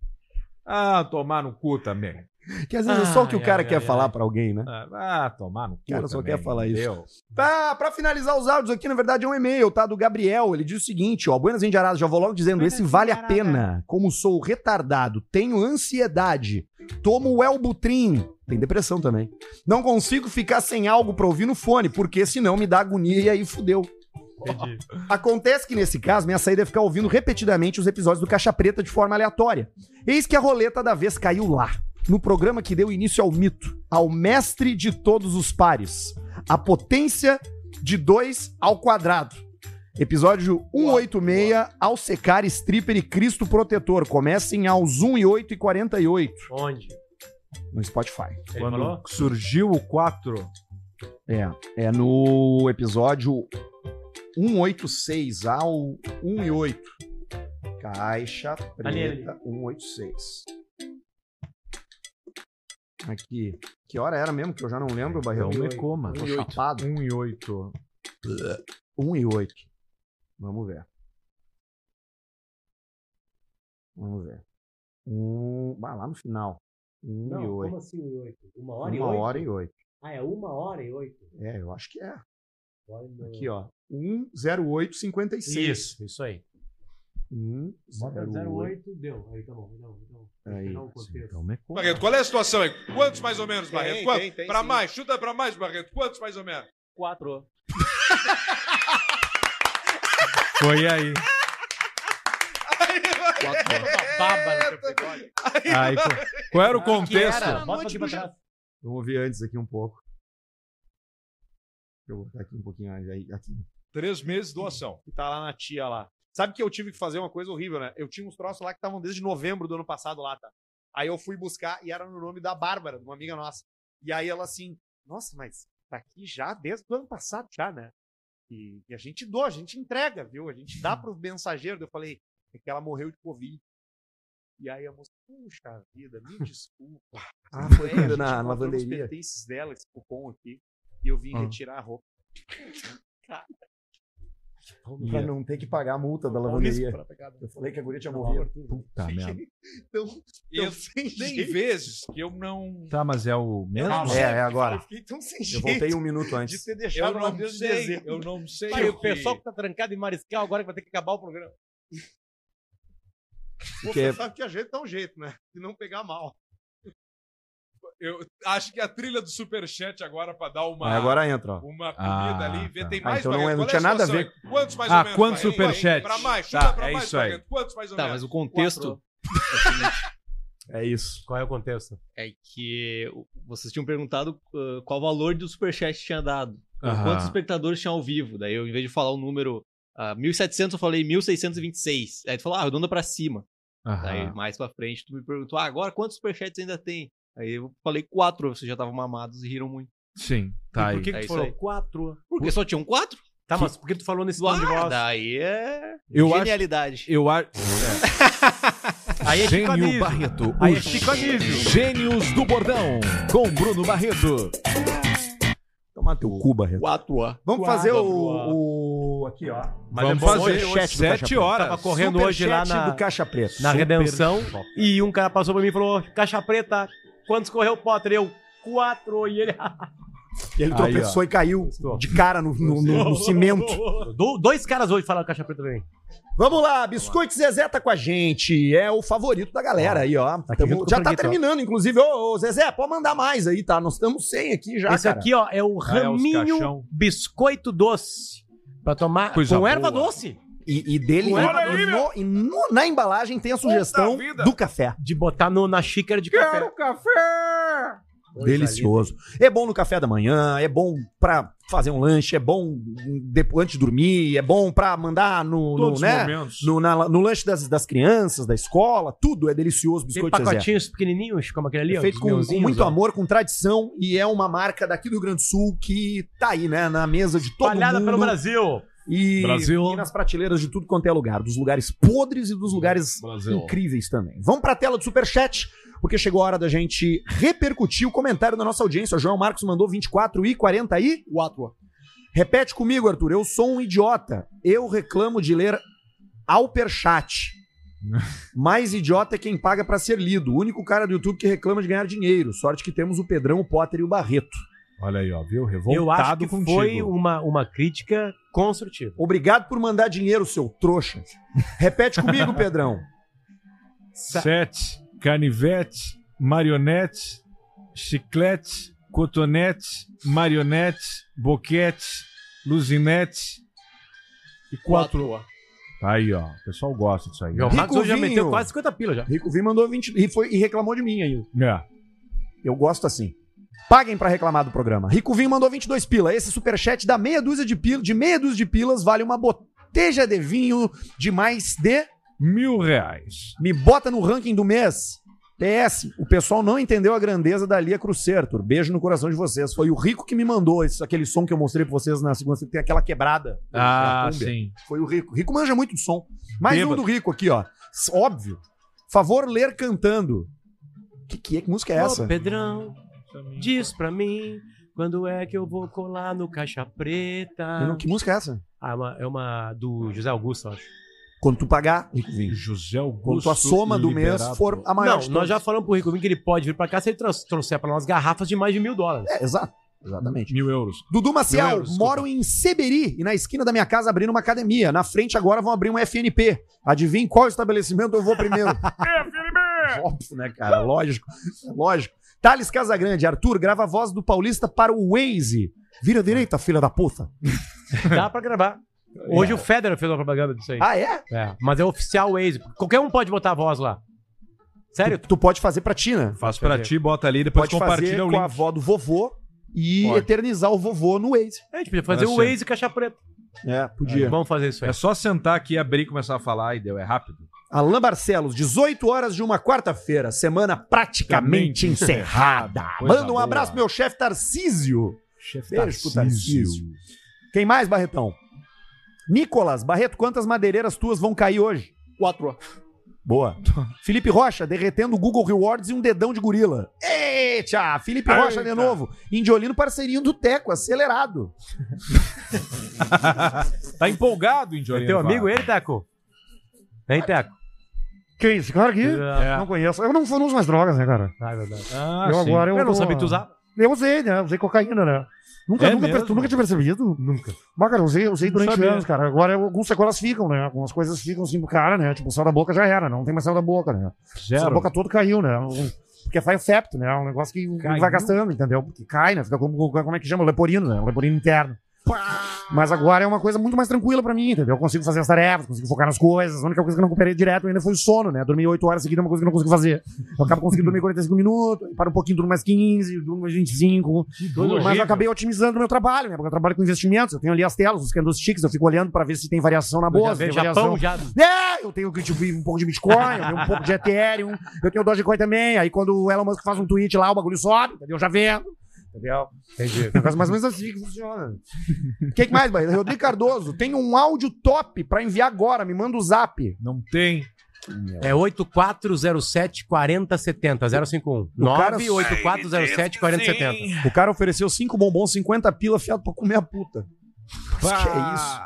Ah, tomar no cu também.
Que às vezes é só o que o cara
ai,
quer
ai,
falar pra alguém, né?
Ah, ah, tomar no cu
O cara só
também.
quer falar isso.
Deu.
Tá, pra finalizar os áudios aqui, na verdade é um e-mail, tá? Do Gabriel. Ele diz o seguinte, ó. Buenas Indiaradas, já vou logo dizendo, esse vale a pena. Como sou retardado, tenho ansiedade, tomo o Elbutrin, tem depressão também. Não consigo ficar sem algo pra ouvir no fone, porque senão me dá agonia e aí fudeu.
Entendi.
Acontece que nesse caso, minha saída é ficar ouvindo repetidamente os episódios do Caixa Preta de forma aleatória. Eis que a roleta da vez caiu lá, no programa que deu início ao mito, ao mestre de todos os pares, a potência de 2 ao quadrado. Episódio 186, ao secar stripper e Cristo protetor. Comecem aos 1 e 8 e 48
Onde?
no Spotify.
Ele
Quando
falou?
surgiu o 4,
É, é no episódio 186 ao 1 e 8. Caixa
Ali, ali.
preta 186. Aqui. Que hora era mesmo? Que eu já não lembro, é, Barreiro.
Então, é me coma.
Tô
1 e 8.
1 e 8. Vamos ver.
Vamos ver. Um... Ah, lá no final. 1
não, assim
e 8.
Como assim 1 e 8? 1 hora uma e
8?
Uma
hora e 8.
Ah, é 1 hora e 8?
É, eu acho que é. Aqui, ó. 1 08 56.
Isso, isso aí.
108.
deu. Aí tá bom, então. então.
Aí.
Pegar o contexto.
Então me conta.
Barreto, qual é a situação aí? Quantos mais ou menos,
Tem,
Barreto? Quanto?
tem, tem,
pra
sim.
mais, chuta pra mais, Barreto. Quantos mais ou menos?
Quatro.
Foi aí.
Teu bigode.
Aí, qual, era o
Ah,
contexto?
que era? Bota aqui pra trás.
Vamos ouvir antes aqui um pouco. Eu botar aqui um pouquinho mais aí. Aqui.
Três meses doação.
Que tá lá na tia lá. Sabe que eu tive que fazer uma coisa horrível, né? Eu tinha uns troços lá que estavam desde novembro do ano passado lá, tá? Aí eu fui buscar e era no nome da Bárbara, de uma amiga nossa. E aí ela assim, nossa, mas tá aqui já desde o ano passado já, né? E, e a gente doa, a gente entrega, viu? A gente dá pro mensageiro. Eu falei, é que ela morreu de Covid. E aí a moça, puxa vida, me desculpa.
Ah, foi
É,
na- lavanderia?
pertences dela, esse cupom aqui. E eu vim
Ah.
retirar a roupa. Cara,
Pra não ter que pagar a multa da lavanderia. Eu falei que a guria tinha morrido.
Puta merda.
Então,
Eu,
então sem
tem vezes que eu não.
Tá, mas é o mesmo?
não
É, é agora.
Eu fiquei tão sem
Eu
jeito
voltei um minuto
de
antes.
ter
Eu
deixado
não sei.
dezembro.
Eu não sei.
Pai,
o
o pessoal
que...
tá trancado em Mariscal agora que vai ter que acabar o programa.
Você sabe que a gente dá um jeito, né? De não pegar mal.
Eu acho que a trilha do Superchat agora pra dar uma.
Aí agora entra, ó.
Uma comida
Ah,
ali. Vê,
tá.
tem
Ah,
mais
então não é- não
Qual
tinha nada a ver.
aí? Quantos mais
Ah,
ou menos?
quantos
Barreto?
superchat?
Pra mais,
Tá,
pra
é
mais,
isso aí.
Quantos mais ou
Tá,
menos?
mas o contexto
É isso.
Qual é o contexto?
é que vocês tinham perguntado uh, qual valor do superchat tinha dado.
Aham.
Quantos espectadores tinha ao vivo. Daí eu, em vez de falar o número uh, 1.700, eu falei 1.626. Aí tu falou, ah, arredonda pra cima.
Aham.
Daí mais pra frente tu me perguntou, ah, agora quantos superchats ainda tem? Aí eu falei quatro, vocês já estavam mamados e riram muito.
Sim, tá
e
aí.
por que, que
É
tu falou
aí.
quatro?
Porque só tinham quatro?
Tá, mas por que tu falou nesse tom de
Ah,
voz?
daí é
Eu acho-
genialidade.
Eu acho.
Aí é Chico
Gênio
Anísio.
Barreto.
Aí é Chico Anísio.
Gênios do Bordão. Com Bruno Barreto.
Toma teu cu, Barreto.
Quatro A.
Vamos fazer o, o- Aqui, ó.
Mas
Vamos
é
fazer
hoje,
sete horas.
Tava correndo hoje lá na,
do Caixa Preta.
na
Super
Redenção
top.
e um cara passou por mim e falou: Caixa Preta, quantos correu o Potter? Eu, quatro. E ele.
E ele
Aí,
tropeçou e caiu
Gostou.
de cara no, no- no- no cimento.
Do- dois caras hoje falaram Caixa Preta pra mim.
Vamos lá, Biscoito Zezé tá com a gente. É o favorito da galera aí, ó.
aqui
Tamo- já tá
Franguito, ó.
terminando, inclusive. Ô, ô, Zezé, pode mandar mais aí, tá? Nós estamos sem aqui já,
Esse
cara.
aqui, ó, é o
Ah, é
Raminho. Biscoito Doce. Pra tomar
Coisa
com erva
boa.
doce.
E, e dele, e no- e no- na embalagem tem a sugestão do café.
De botar no- na xícara de café.
café!
Coisa
Delicioso. É bom no café da manhã, é bom pra fazer um lanche, é bom depois, antes de dormir, é bom pra mandar no, no,
Todos os
né,
momentos.
no, na- no lanche das, das crianças, da escola, tudo é delicioso,
Tem
Biscoito Zezé.
pacotinhos pequenininhos, como aquele ali,
É
ó.
feito com, com muito
ó.
amor, com tradição, e é uma marca daqui do Rio Grande do Sul que tá aí, né, na mesa de todo
Espalhada
mundo.
pelo Brasil.
E,
Brasil.
e nas prateleiras de tudo quanto é lugar, dos lugares podres e dos lugares
Brasil.
incríveis também. Vamos pra tela do Superchat, porque chegou a hora da gente repercutir o comentário da nossa audiência. O João Marcos mandou 24 e 40 e... 4. Repete comigo, Arthur. Eu sou um idiota. Eu reclamo de ler Alperchat. Mais idiota é quem paga pra ser lido. O único cara do YouTube que reclama de ganhar dinheiro. Sorte que temos o Pedrão, o Potter e o Barreto.
Olha aí, ó, viu?
Eu acho
Revoltado
que
contigo.
foi uma, uma crítica construtiva.
Obrigado por mandar dinheiro, seu trouxa. Repete comigo, Pedrão.
Sete, canivete, marionete, chiclete, cotonete, marionete, boquete, luzinete e quatro. Tá aí, ó. O pessoal gosta disso aí.
O
né?
Max hoje já
Vinho.
meteu quase 50 pila já.
Rico Vim mandou 20 e, foi, e reclamou de mim aí.
É.
Eu gosto assim. Paguem pra reclamar do programa. Rico Vim mandou 22 pila. Esse superchat da meia dúzia de pila, de meia dúzia de pilas vale uma boteja de vinho de mais de
Mil reais.
me bota no ranking do mês. PS, o pessoal não entendeu a grandeza da Lia Crucertur. Beijo no coração de vocês. Foi o Rico que me mandou esse, aquele som que eu mostrei pra vocês na segunda, tem aquela quebrada.
Ah, sim.
Foi o Rico. Rico manja muito de som. Mais um
Bêbado.
do Rico aqui, ó. Óbvio. Favor ler cantando. Que, que, é- que música é essa?
Ô, Pedrão, diz pra mim quando é que eu vou colar no Caixa Preta.
Não- que música é essa?
Ah, é uma, é uma do José Augusto, eu acho.
Quando tu pagar, Rico Vinho.
José Augusto.
Quando tua soma do mês for a maior
Não, nós já falamos pro Rico Vinho que ele pode vir pra cá se ele trouxer pra nós garrafas de mais de mil dólares.
É, exato. Exatamente.
Mil euros.
Dudu Maciel,
euros,
moro em Seberi e na esquina da minha casa abrindo uma academia. Na frente agora vão abrir um FNP. Adivinhe qual estabelecimento eu vou primeiro. FNP! Óbvio, né, cara? Lógico. Lógico. Thales Casagrande, Arthur, grava a voz do Paulista para o Waze. Vira direita, filha da puta.
Dá pra gravar. Hoje o Federer fez uma propaganda disso aí.
Ah, é?
É, mas é oficial Waze. Qualquer um pode botar a voz lá. Sério?
Tu, tu pode fazer pra ti, né?
Faz pra ti, bota ali, depois
Pode fazer
compartilha o
com a
link.
avó do vovô e
Pode.
eternizar o vovô no Waze.
A gente podia fazer
Olha
o. Waze caixa preta.
É, podia.
Vamos fazer isso aí.
É só sentar aqui, abrir e começar a falar e deu. É rápido.
Alain Barcelos, 18 horas de uma quarta-feira, semana praticamente encerrada.
Coisa
Manda um
boa.
abraço pro meu chefe Tarcísio.
Chefe
Beijo pro
Tarcísio.
Tarcísio. Quem mais, Barretão? Nicolas, Barreto, quantas madeireiras tuas vão cair hoje?
Quatro.
Boa. Felipe Rocha, derretendo o Google Rewards e um dedão de gorila. Eita! Felipe Rocha de
Eita.
novo. Indiolino, parceirinho do Teco, acelerado.
tá empolgado,
É
Indiolino.
teu
fala.
amigo ele, Teco? Hein, Teco?
Quem? Esse cara aqui?
É.
Não conheço. Eu não, eu não uso mais drogas, né, cara?
Ah, é verdade.
Ah,
eu
sim.
agora eu,
Eu não
tô-
sabia tu usar.
Eu usei, né? Usei cocaína, né? Nunca,
É
nunca, tu nunca tinha percebido?
Nunca.
Mas, cara, usei, usei durante
sabia.
anos, cara. Agora algumas sequelas ficam, né? Algumas coisas ficam assim pro cara, né? Tipo, o céu da boca já era, não tem mais céu da boca, né?
Zero.
boca todo caiu, né? Porque faz o septo, né? É um negócio que
Caiu?
vai gastando, entendeu? Porque cai, né? Fica como, como é que chama? Leporino, né? Leporino interno. Mas agora é uma coisa muito mais tranquila pra mim, entendeu? Eu consigo fazer as tarefas, consigo focar nas coisas. A única coisa que eu não recuperei direto ainda foi o sono, né? Dormir 8 horas seguidas é uma coisa que eu não consigo fazer. Eu acabo conseguindo dormir 45 minutos, para um pouquinho, durmo mais 15, durmo mais 25. Mas eu acabei otimizando o meu trabalho, né? Porque eu trabalho com investimentos, eu tenho ali as telas, os candlesticks, eu fico olhando pra ver se tem variação na
Eu
bolsa.
já
se tem
vejo
variação.
já.
É, eu tenho tipo, um pouco de Bitcoin, eu tenho um pouco de Ethereum, eu tenho Dogecoin também. Aí quando o Elon Musk faz um tweet lá, o bagulho sobe, entendeu? Eu já vendo. Entendeu? Entendi. É mais ou menos assim que funciona.
O que, que mais, Barreto? Rodrigo Cardoso, tem um áudio top pra enviar agora. Me manda o zap.
Não tem.
É 8407 4070 051.
O cara-
98407 4070.
O cara ofereceu 5 bombons, 50 pila fiado pra comer a puta. Mas que é isso?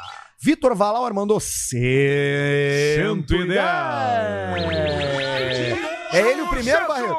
Vitor Valauer mandou 110. É ele o primeiro, Barreto?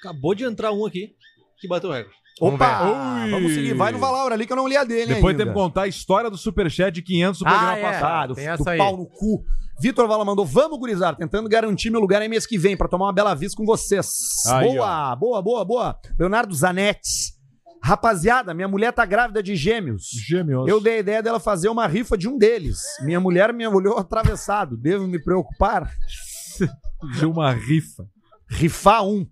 Acabou de entrar um aqui que bateu o recorde.
Opa! Vamos seguir. Vai no Valauer ali que eu não li a dele
Depois
ainda.
temos que contar a história do Superchat de 500 do programa
Ah, é.
passado.
Tem
do pau no cu. Vitor Vala mandou, vamos, gurizar, tentando garantir meu lugar aí mês que vem pra tomar uma bela vista com vocês.
Aí,
boa, boa, boa, boa. Leonardo Zanetti. Rapaziada, minha mulher tá grávida de gêmeos.
Gêmeos.
Eu dei a ideia dela fazer uma rifa de um deles. Minha mulher me olhou atravessado. Devo me preocupar?
De uma rifa.
Rifar um.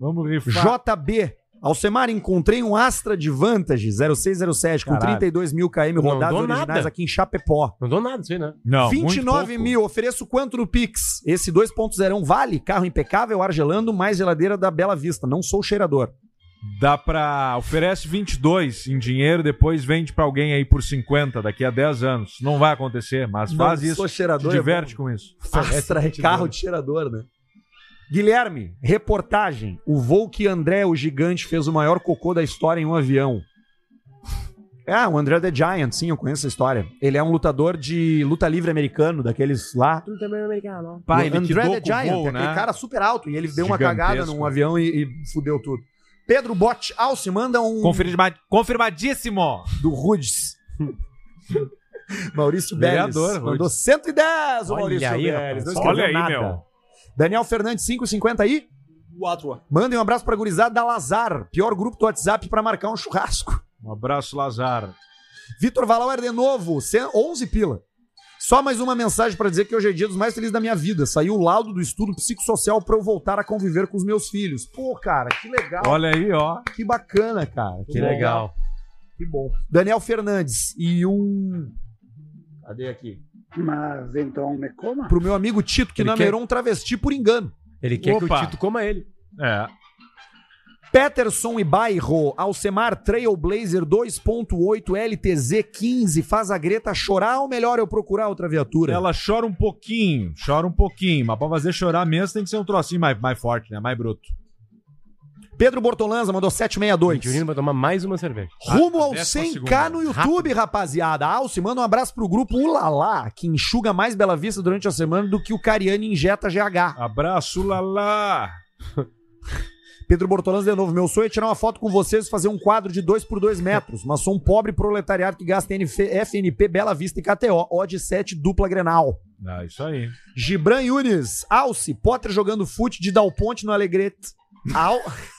Vamos rifar.
JB. Alcemar, encontrei um Astra de Vantage 0607 com
Caralho.
32 mil km
Não
rodados
dou
originais
nada.
aqui em Chapecó.
Não dou nada disso aí, né?
Não, muito
29
pouco.
mil, ofereço quanto no Pix? Esse 2.0 vale? Carro impecável, ar gelando, mais geladeira da Bela Vista. Não sou cheirador.
Dá pra. Oferece 22 em dinheiro, depois vende pra alguém aí por 50 daqui a 10 anos. Não vai acontecer, mas
Não
faz isso.
sou cheirador,
Te
é
diverte
bom.
com isso.
Astra é carro de cheirador, né? Guilherme, reportagem. O voo que André, o gigante, fez o maior cocô da história em um avião. Ah, o André the Giant, sim, eu conheço essa história. Ele é um lutador de luta livre americano, daqueles lá.
Tu também é americano.
Pá,
O
ele
André the Giant,
voo,
aquele
né?
cara super alto, e ele deu uma cagada num avião e, e fudeu tudo. Pedro Bot Alce manda um
Confirma- Confirmadíssimo!
do Rudes. Maurício Beres mandou
Rudes.
110 o Maurício
aí,
Beres. Não
Olha aí,
nada.
meu.
Daniel Fernandes, 5,50 aí.
Quatro.
Mandem um abraço pra gurizada da Lazar, pior grupo do WhatsApp pra marcar um churrasco.
Um abraço, Lazar.
Vitor Valauer de novo, 100 11 pila. Só mais uma mensagem pra dizer que hoje é dia dos mais felizes da minha vida. Saiu o laudo do estudo psicossocial pra eu voltar a conviver com os meus filhos. Pô, cara, que legal.
Olha aí, ó.
Que bacana, cara.
Que legal.
Que bom. Daniel Fernandes e um. Cadê aqui?
Mas então me coma?
Pro meu amigo Tito, que
Ele
namerou um travesti por engano.
Ele quer que
Opa.
o Tito coma ele.
É.
Peterson e Bairro, Alcemar Trailblazer 2.8 LTZ 15, faz a Greta chorar ou melhor eu procurar outra viatura?
Ela chora um pouquinho, chora um pouquinho, mas pra fazer chorar mesmo tem que ser um trocinho mais, mais forte, né? Mais bruto.
Pedro Bortolanza mandou 762.
Junino vai tomar mais uma cerveja.
Rumo ao
décima
100k
segunda.
no YouTube, rapaziada. Alce, manda um abraço pro grupo Ulalá, que enxuga mais Bela Vista durante a semana do que o Cariani injeta GH.
Abraço, Lala.
Pedro Bortolanza de novo. Meu sonho é tirar uma foto com vocês e fazer um quadro de 2 por 2 metros. Mas sou um pobre proletariado que gasta NF, FNP, Bela Vista e KTO. Odd 7, dupla Grenal.
Ah, isso aí.
Gibran Yunes, Alce, Potter jogando fute de Dal Ponte no Alegrete. Al...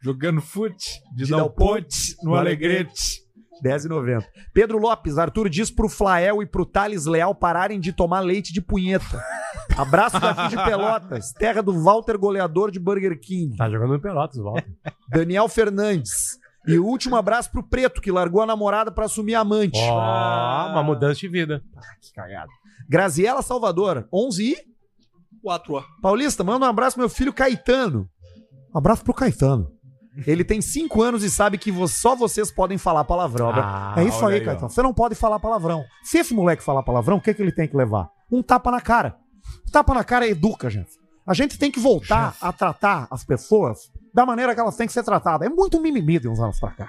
Jogando fute de,
De
Dal
Dal
Ponte no Alegrete.
10,90. Pedro Lopes, Arthur diz pro Flael e pro Thales Leal pararem de tomar leite de punheta. Abraço daqui de Pelotas, terra do Walter goleador de Burger King.
Tá jogando no Pelotas, volta.
Daniel Fernandes. E o último abraço pro Preto, que largou a namorada pra assumir amante.
Ó, uma mudança de vida.
que cagada. Graziela Salvador, 11 e...
4
Paulista, manda um abraço pro meu filho Caetano. Um abraço pro Caetano. Ele tem 5 anos e sabe que só vocês podem falar palavrão.
Ah,
é isso aí,
aí,
Caetano.
ó.
Você não pode falar palavrão. Se esse moleque falar palavrão, o que, que ele tem que levar? Um tapa na cara. Tapa na cara educa, gente. A gente tem que voltar a tratar as pessoas da maneira que elas têm que ser tratadas. É muito mimimi de uns anos pra cá.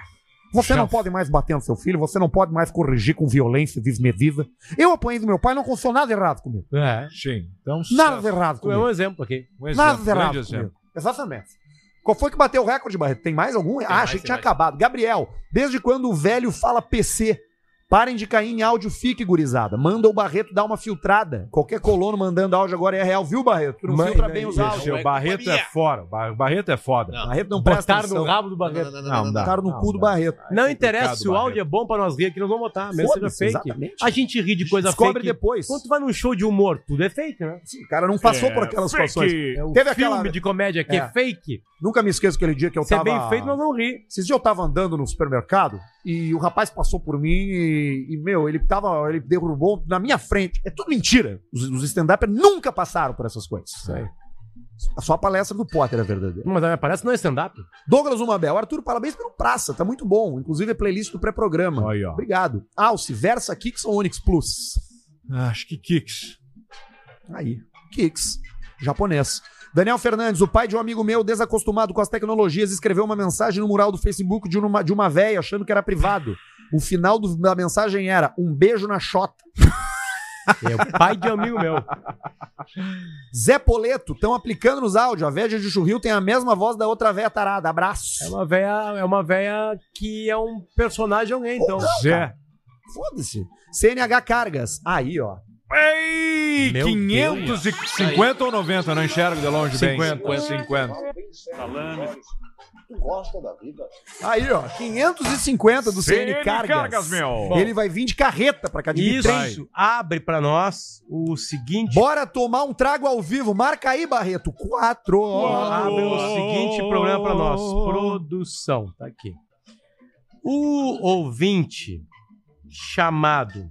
Você não pode mais bater no seu filho, você não pode mais corrigir com violência desmedida. Eu apanhei do meu pai, não aconteceu nada errado comigo.
É.
Sim. Então,
Nada errado
Tu é
comigo.
um exemplo aqui.
Um exemplo,
Nada de errado
grande
comigo.
exemplo.
Exatamente. Qual foi que bateu o recorde, Barreto? Tem mais algum? ah,
mais,
achei que
tem
tinha
mais.
acabado. Gabriel, desde quando o velho fala PC? Parem de cair em áudio, fique, gurizada. Manda o Barreto dar uma filtrada. Qualquer colono mandando áudio agora é real, viu, Barreto? Tu não
Mãe,
filtra bem os áudios.
O Barreto é fora. O Bar- Barreto é foda.
Não.
Barreto não presta
Botaram
atenção.
no rabo do Barreto.
Não,
Não, dá.
Botaram no
Não,
cu do. Barreto.
Não interessa, se o áudio é bom pra nós rir aqui, nós vamos botar, mesmo seja fake.
exatamente.
A gente ri de coisa
Descobre
fake.
depois.
Quando tu vai num show de humor, tudo é fake, né?
Sim, o cara não passou
É,
por aquelas
fake.
situações.
É o
Teve
filme
aquela-
de comédia que é,
É.
fake.
Nunca me esqueço aquele dia que eu
Se é
tava...
bem feito, nós vamos rir.
Esses dias eu tava andando no supermercado e o rapaz passou por mim e, e, meu, ele tava. Ele derrubou na minha frente. É tudo mentira. Os, os stand-uppers nunca passaram por essas coisas. Só a palestra do Potter é verdadeira.
Mas ah, parece que não é stand-up.
Douglas Umabel, Arthur, parabéns pelo Praça, tá muito bom. Inclusive é playlist do pré-programa. Obrigado. Alce, Versa Kicks ou Onix Plus?
Acho que Kicks.
Aí, Kicks, japonês. Daniel Fernandes, o pai de um amigo meu, desacostumado com as tecnologias, escreveu uma mensagem no mural do Facebook de uma, de uma véia achando que era privado. O final do- da mensagem era um beijo na chota.
É o pai de um amigo meu.
Zé Poleto, estão aplicando nos áudios. A véia de Churril tem a mesma voz da outra véia tarada. Abraço.
É uma véia, é uma véia que é um personagem alguém, então.
Zé.
Foda-se. CNH Cargas. Aí, ó.
Ei!
Meu
550 ou 90? Não enxergo de longe bem.
50.
50.
Gosta da vida?
Aí, ó. 550 do CN,
CN
Cargas.
Cargas, meu.
Ele vai vir de carreta pra cá de
Isso
trem.
abre pra nós o seguinte.
Bora tomar um trago ao vivo. Marca aí, Barreto. Quatro.
Abre o seguinte problema pra nós. Produção. Tá aqui. O ouvinte chamado.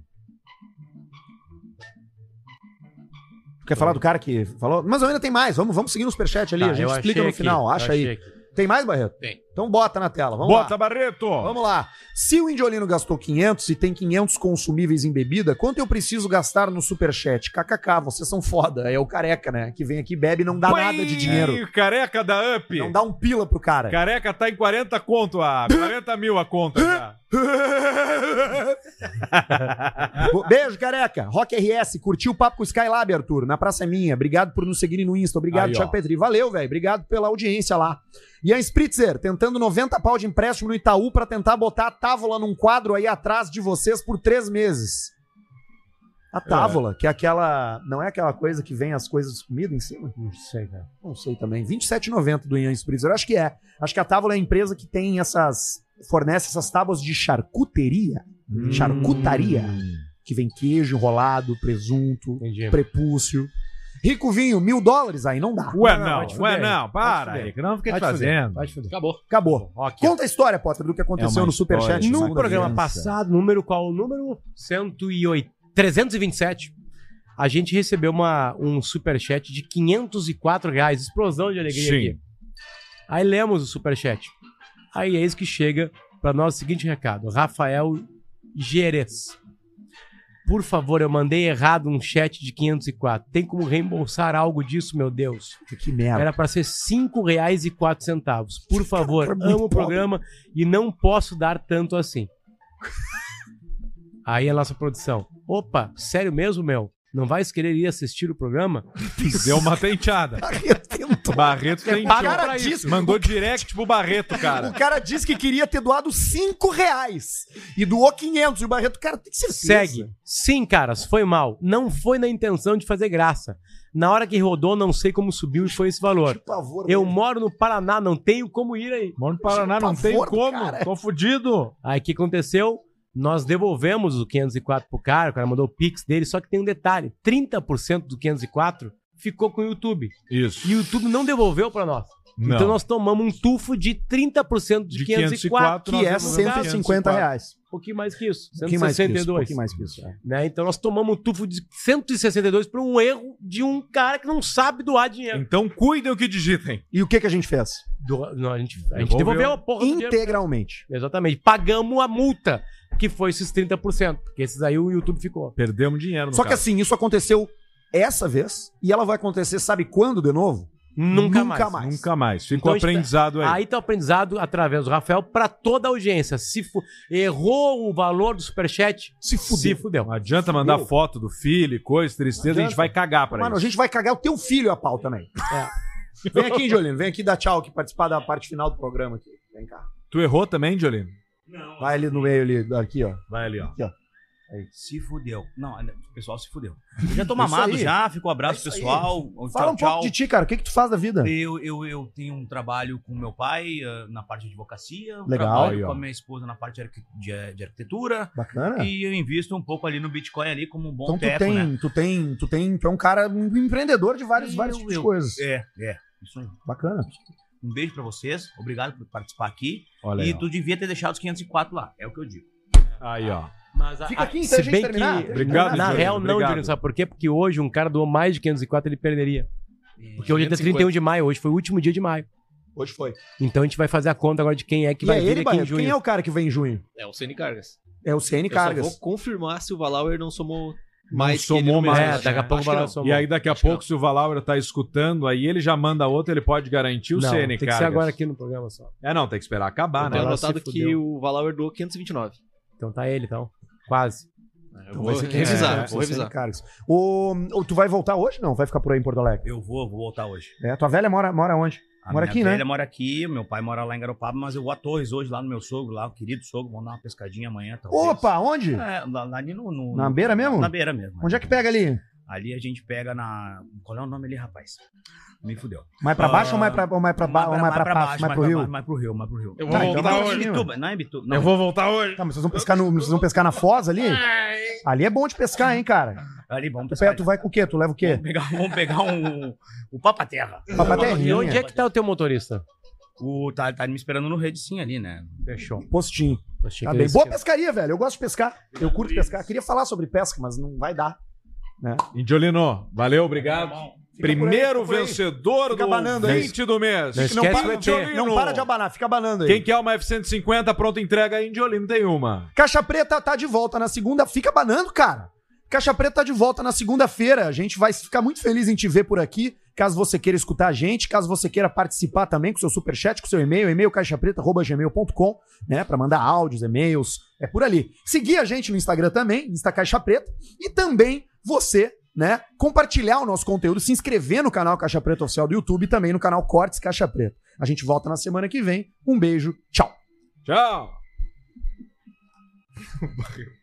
Quer falar do cara que falou? Mas ainda tem mais. Vamos, vamos seguir no superchat ali.
Tá,
a gente explica no
aqui,
final.
eu
Acha aí.
aqui.
Tem mais, Barreto?
Tem.
Então bota na tela. Vamos
Bota,
lá.
Barreto.
Vamos lá. Se o Indiolino gastou 500 e tem 500 consumíveis em bebida, quanto eu preciso gastar no superchat? KKK, vocês são foda. É o careca, né? Que vem aqui, bebe e não dá nada de dinheiro.
Careca da Up.
Não dá um pila pro cara.
Careca tá em 40 conto, a 40 mil a conta já.
Beijo, careca. Rock RS, curtiu o papo com o Skylab, Arthur. Na Praça é Minha. Obrigado por nos seguirem no Insta. Obrigado,
Aí, ó.
Thiago Petri. Valeu, velho. Obrigado pela audiência lá. Ian Spritzer, tentando 90 pau de empréstimo no Itaú pra tentar botar a távola num quadro aí atrás de vocês por três meses. A távola, que é aquela. Não é aquela coisa que vem as coisas comida em cima?
Não sei, cara.
Não sei também. 27,90 do Ian Spritzer. Acho que é. Acho que a távola é a empresa que tem essas. fornece essas tábuas de charcuteria.
Hum.
Charcutaria. Que vem queijo enrolado, presunto,
Entendi.
prepúcio. Rico vinho, mil dólares aí, não dá.
Ué,
Não,
não, ué, não, para. Rico, não fica te fazendo.
Acabou.
Acabou.
Ó.
Conta a história, Potter, do que aconteceu
É
no Superchat.
No programa
vez.
passado, número qual? O número 108, 327. A gente recebeu uma, um superchat de 504 reais. Explosão de alegria
Sim.
aqui. Aí lemos o superchat. Aí eis que chega para nós o seguinte recado. Rafael Gerês. Por favor, eu mandei errado um chat de 504. Tem como reembolsar algo disso, meu Deus?
Que merda.
Era pra ser R$ 5,04. Por favor,
Cara, muito
amo o programa e não posso dar tanto assim. Aí a nossa produção. Opa, sério mesmo, meu? Não vais querer ir assistir o programa?
Deu uma tenteada. Barreto tem
Paga pra isso.
Mandou direct pro Barreto, cara.
O cara disse que queria ter doado 5 reais e doou 500. E o Barreto, cara, tem certeza.
Segue. Sim, caras, foi mal. Não foi na intenção de fazer graça. Na hora que rodou, não sei como subiu e foi esse valor.
pavor,
Eu
velho.
moro no Paraná, não tenho como ir aí.
Moro no Paraná, não tenho como. Tô fudido.
Aí o que aconteceu? Nós devolvemos o 504 pro cara, o cara mandou o Pix dele, só que tem um detalhe: 30% do 504 ficou com o YouTube.
Isso.
E o YouTube não devolveu pra nós.
Não.
Então nós tomamos um tufo de 30% de,
De
504,
504,
Que é
nós devolvemos
150 reais.
Um pouquinho mais que isso.
Um pouquinho mais que isso,
162.
um pouquinho mais que isso, é.
Né? Então nós tomamos um tufo de 162 por um erro de um cara que não sabe doar dinheiro.
Então cuidem o que digitem.
E o que, que a gente fez?
Do- não, a gente, a gente
Devolveu.
a porra do dinheiro.
Integralmente.
Exatamente. Pagamos a multa, que foi esses 30%. Porque esses aí o YouTube ficou.
Perdemos dinheiro no
Só que
caso.
assim, isso aconteceu essa vez e ela vai acontecer, sabe quando de novo?
Nunca,
Nunca
mais.
mais.
Nunca mais. Ficou
Então, tá-
aprendizado aí.
Aí tá o aprendizado através do Rafael pra toda a audiência. Se fu- errou o valor do superchat,
se
fudeu. Se fudeu.
Não adianta mandar
Fudeu.
foto do filho, e coisa, tristeza, a gente vai cagar pra
Mano, a gente vai cagar o teu filho a pau também. É. Vem aqui, Jolino. Vem aqui dar tchau aqui, participar da parte final do programa aqui. Vem cá.
Tu errou também, Jolino?
Vai ali no meio ali, aqui, ó.
Vai ali, ó.
Aqui, ó.
Se fudeu. Não, o pessoal se fudeu. Eu já tô
Isso
mamado
aí.
já, ficou abraço
É aí.
pessoal.
Fala um pouco de ti, cara. O que, que tu faz da vida?
Eu, eu, eu tenho um trabalho com meu pai ah, na parte de advocacia, um
Legal.
trabalho
Aí, ó.
com a minha esposa na parte de, arqui- de- de arquitetura.
Bacana.
E eu invisto um pouco ali no Bitcoin ali como um bom
Então tu
teco,
tem,
né?
tu tem, tu tem, tu é um cara, um empreendedor de vários, vários tipos de
eu-
coisas.
É, é. Isso aí.
Bacana.
Um beijo pra vocês. Obrigado por participar aqui.
Olha
e
aí, ó.
tu devia ter deixado os 504 lá. É o que eu digo.
Aí, ó.
Mas a-
Fica aqui, então,
se bem que,
Obrigado,
na real, não. Júlio, sabe por quê? Porque hoje um cara doou mais de 504, ele perderia. Porque hoje é dia
550.
31 de maio, hoje foi o último dia de maio.
Hoje foi.
Então a gente vai fazer a conta agora de quem é que
E
vai
é
vir
ele,
aqui em junho.
Quem é o cara que vem em junho?
É o Ceni Cargas.
É o CN
Eu
Cargas.
só vou confirmar se o Valauer não somou
Não
mais que ele
somou mais.
É, daqui a pouco
Acho não.
somar.
E aí, daqui a pouco, se o Valauer tá escutando, aí ele já manda outro, ele pode garantir o
Não,
CN
tem que
Cargas.
ser agora aqui no programa só.
É, não, tem que esperar acabar,
Eu
né?
tenho anotado que o Valauer doou 529.
Então tá ele, então. Quase.
Eu
Então
vou
vai ser
revisar,
é,
vou revisar.
O, o- tu vai voltar hoje? Não, vai ficar por aí em Porto Alegre.
Eu vou, vou voltar hoje.
É, tua velha mora, mora onde?
A
mora
minha
aqui,
velha
né?
mora aqui, meu pai mora lá em Garopaba, mas eu vou a Torres hoje lá no meu sogro, lá, o querido sogro. Vamos dar uma pescadinha amanhã, talvez.
Opa, onde?
É, lá, lá ali no, no-
Na beira mesmo?
Na beira mesmo.
Onde é que pega ali?
Ali a gente pega na. Qual é o nome ali, rapaz? Me fudeu.
Mais pra baixo
Ah,
ou mais pra, ou mais pra, ba- mais pra, baixo? Mais pro rio?
Mais pro rio, mais pro rio.
Eu
Tá,
vou
então
voltar
tá
hoje.
Bituba, não é Bituba. Não.
Eu vou voltar hoje.
Tá, mas vocês vão pescar, no, vocês vão pescar na foz ali? Ali é bom de pescar, hein, cara?
Ali, vamos
Tu,
pescar.
pega- tu vai com o quê? Tu leva o quê?
Vamos pegar, vamos pegar um. O Papa Terra.
E onde é que tá o teu motorista?
O, tá, tá me esperando no rede sim ali, né?
Fechou.
Postinho.
Postinho
Tá bem. Boa pescaria, velho. Eu gosto de pescar. Eu curto pescar. Queria falar sobre pesca, mas não vai dar. Né?
Indiolino, valeu, obrigado. Primeiro
por aí, fica por aí.
vencedor
Fica
do
abanando aí.
20 do mês.
Não
Não,
esquece
para,
o ET.
Indiolino.
não para de abanar, fica abanando aí.
Quem quer uma F-150, pronta entrega aí, Indiolino tem uma.
Caixa Preta tá de volta na segunda. Fica banando, cara. Caixa Preta tá de volta na segunda-feira. A gente vai ficar muito feliz em te ver por aqui. Caso você queira escutar a gente, caso você queira participar também com seu superchat, com seu e-mail, e-mail caixapreta.gmail.com, né? Pra mandar áudios, e-mails, é por ali. Seguir a gente no Instagram também, Insta Caixa Preta. E também você, né? Compartilhar o nosso conteúdo, se inscrever no canal Caixa Preta Oficial do YouTube e também no canal Cortes Caixa Preta. A gente volta na semana que vem. Um beijo, tchau.
Tchau.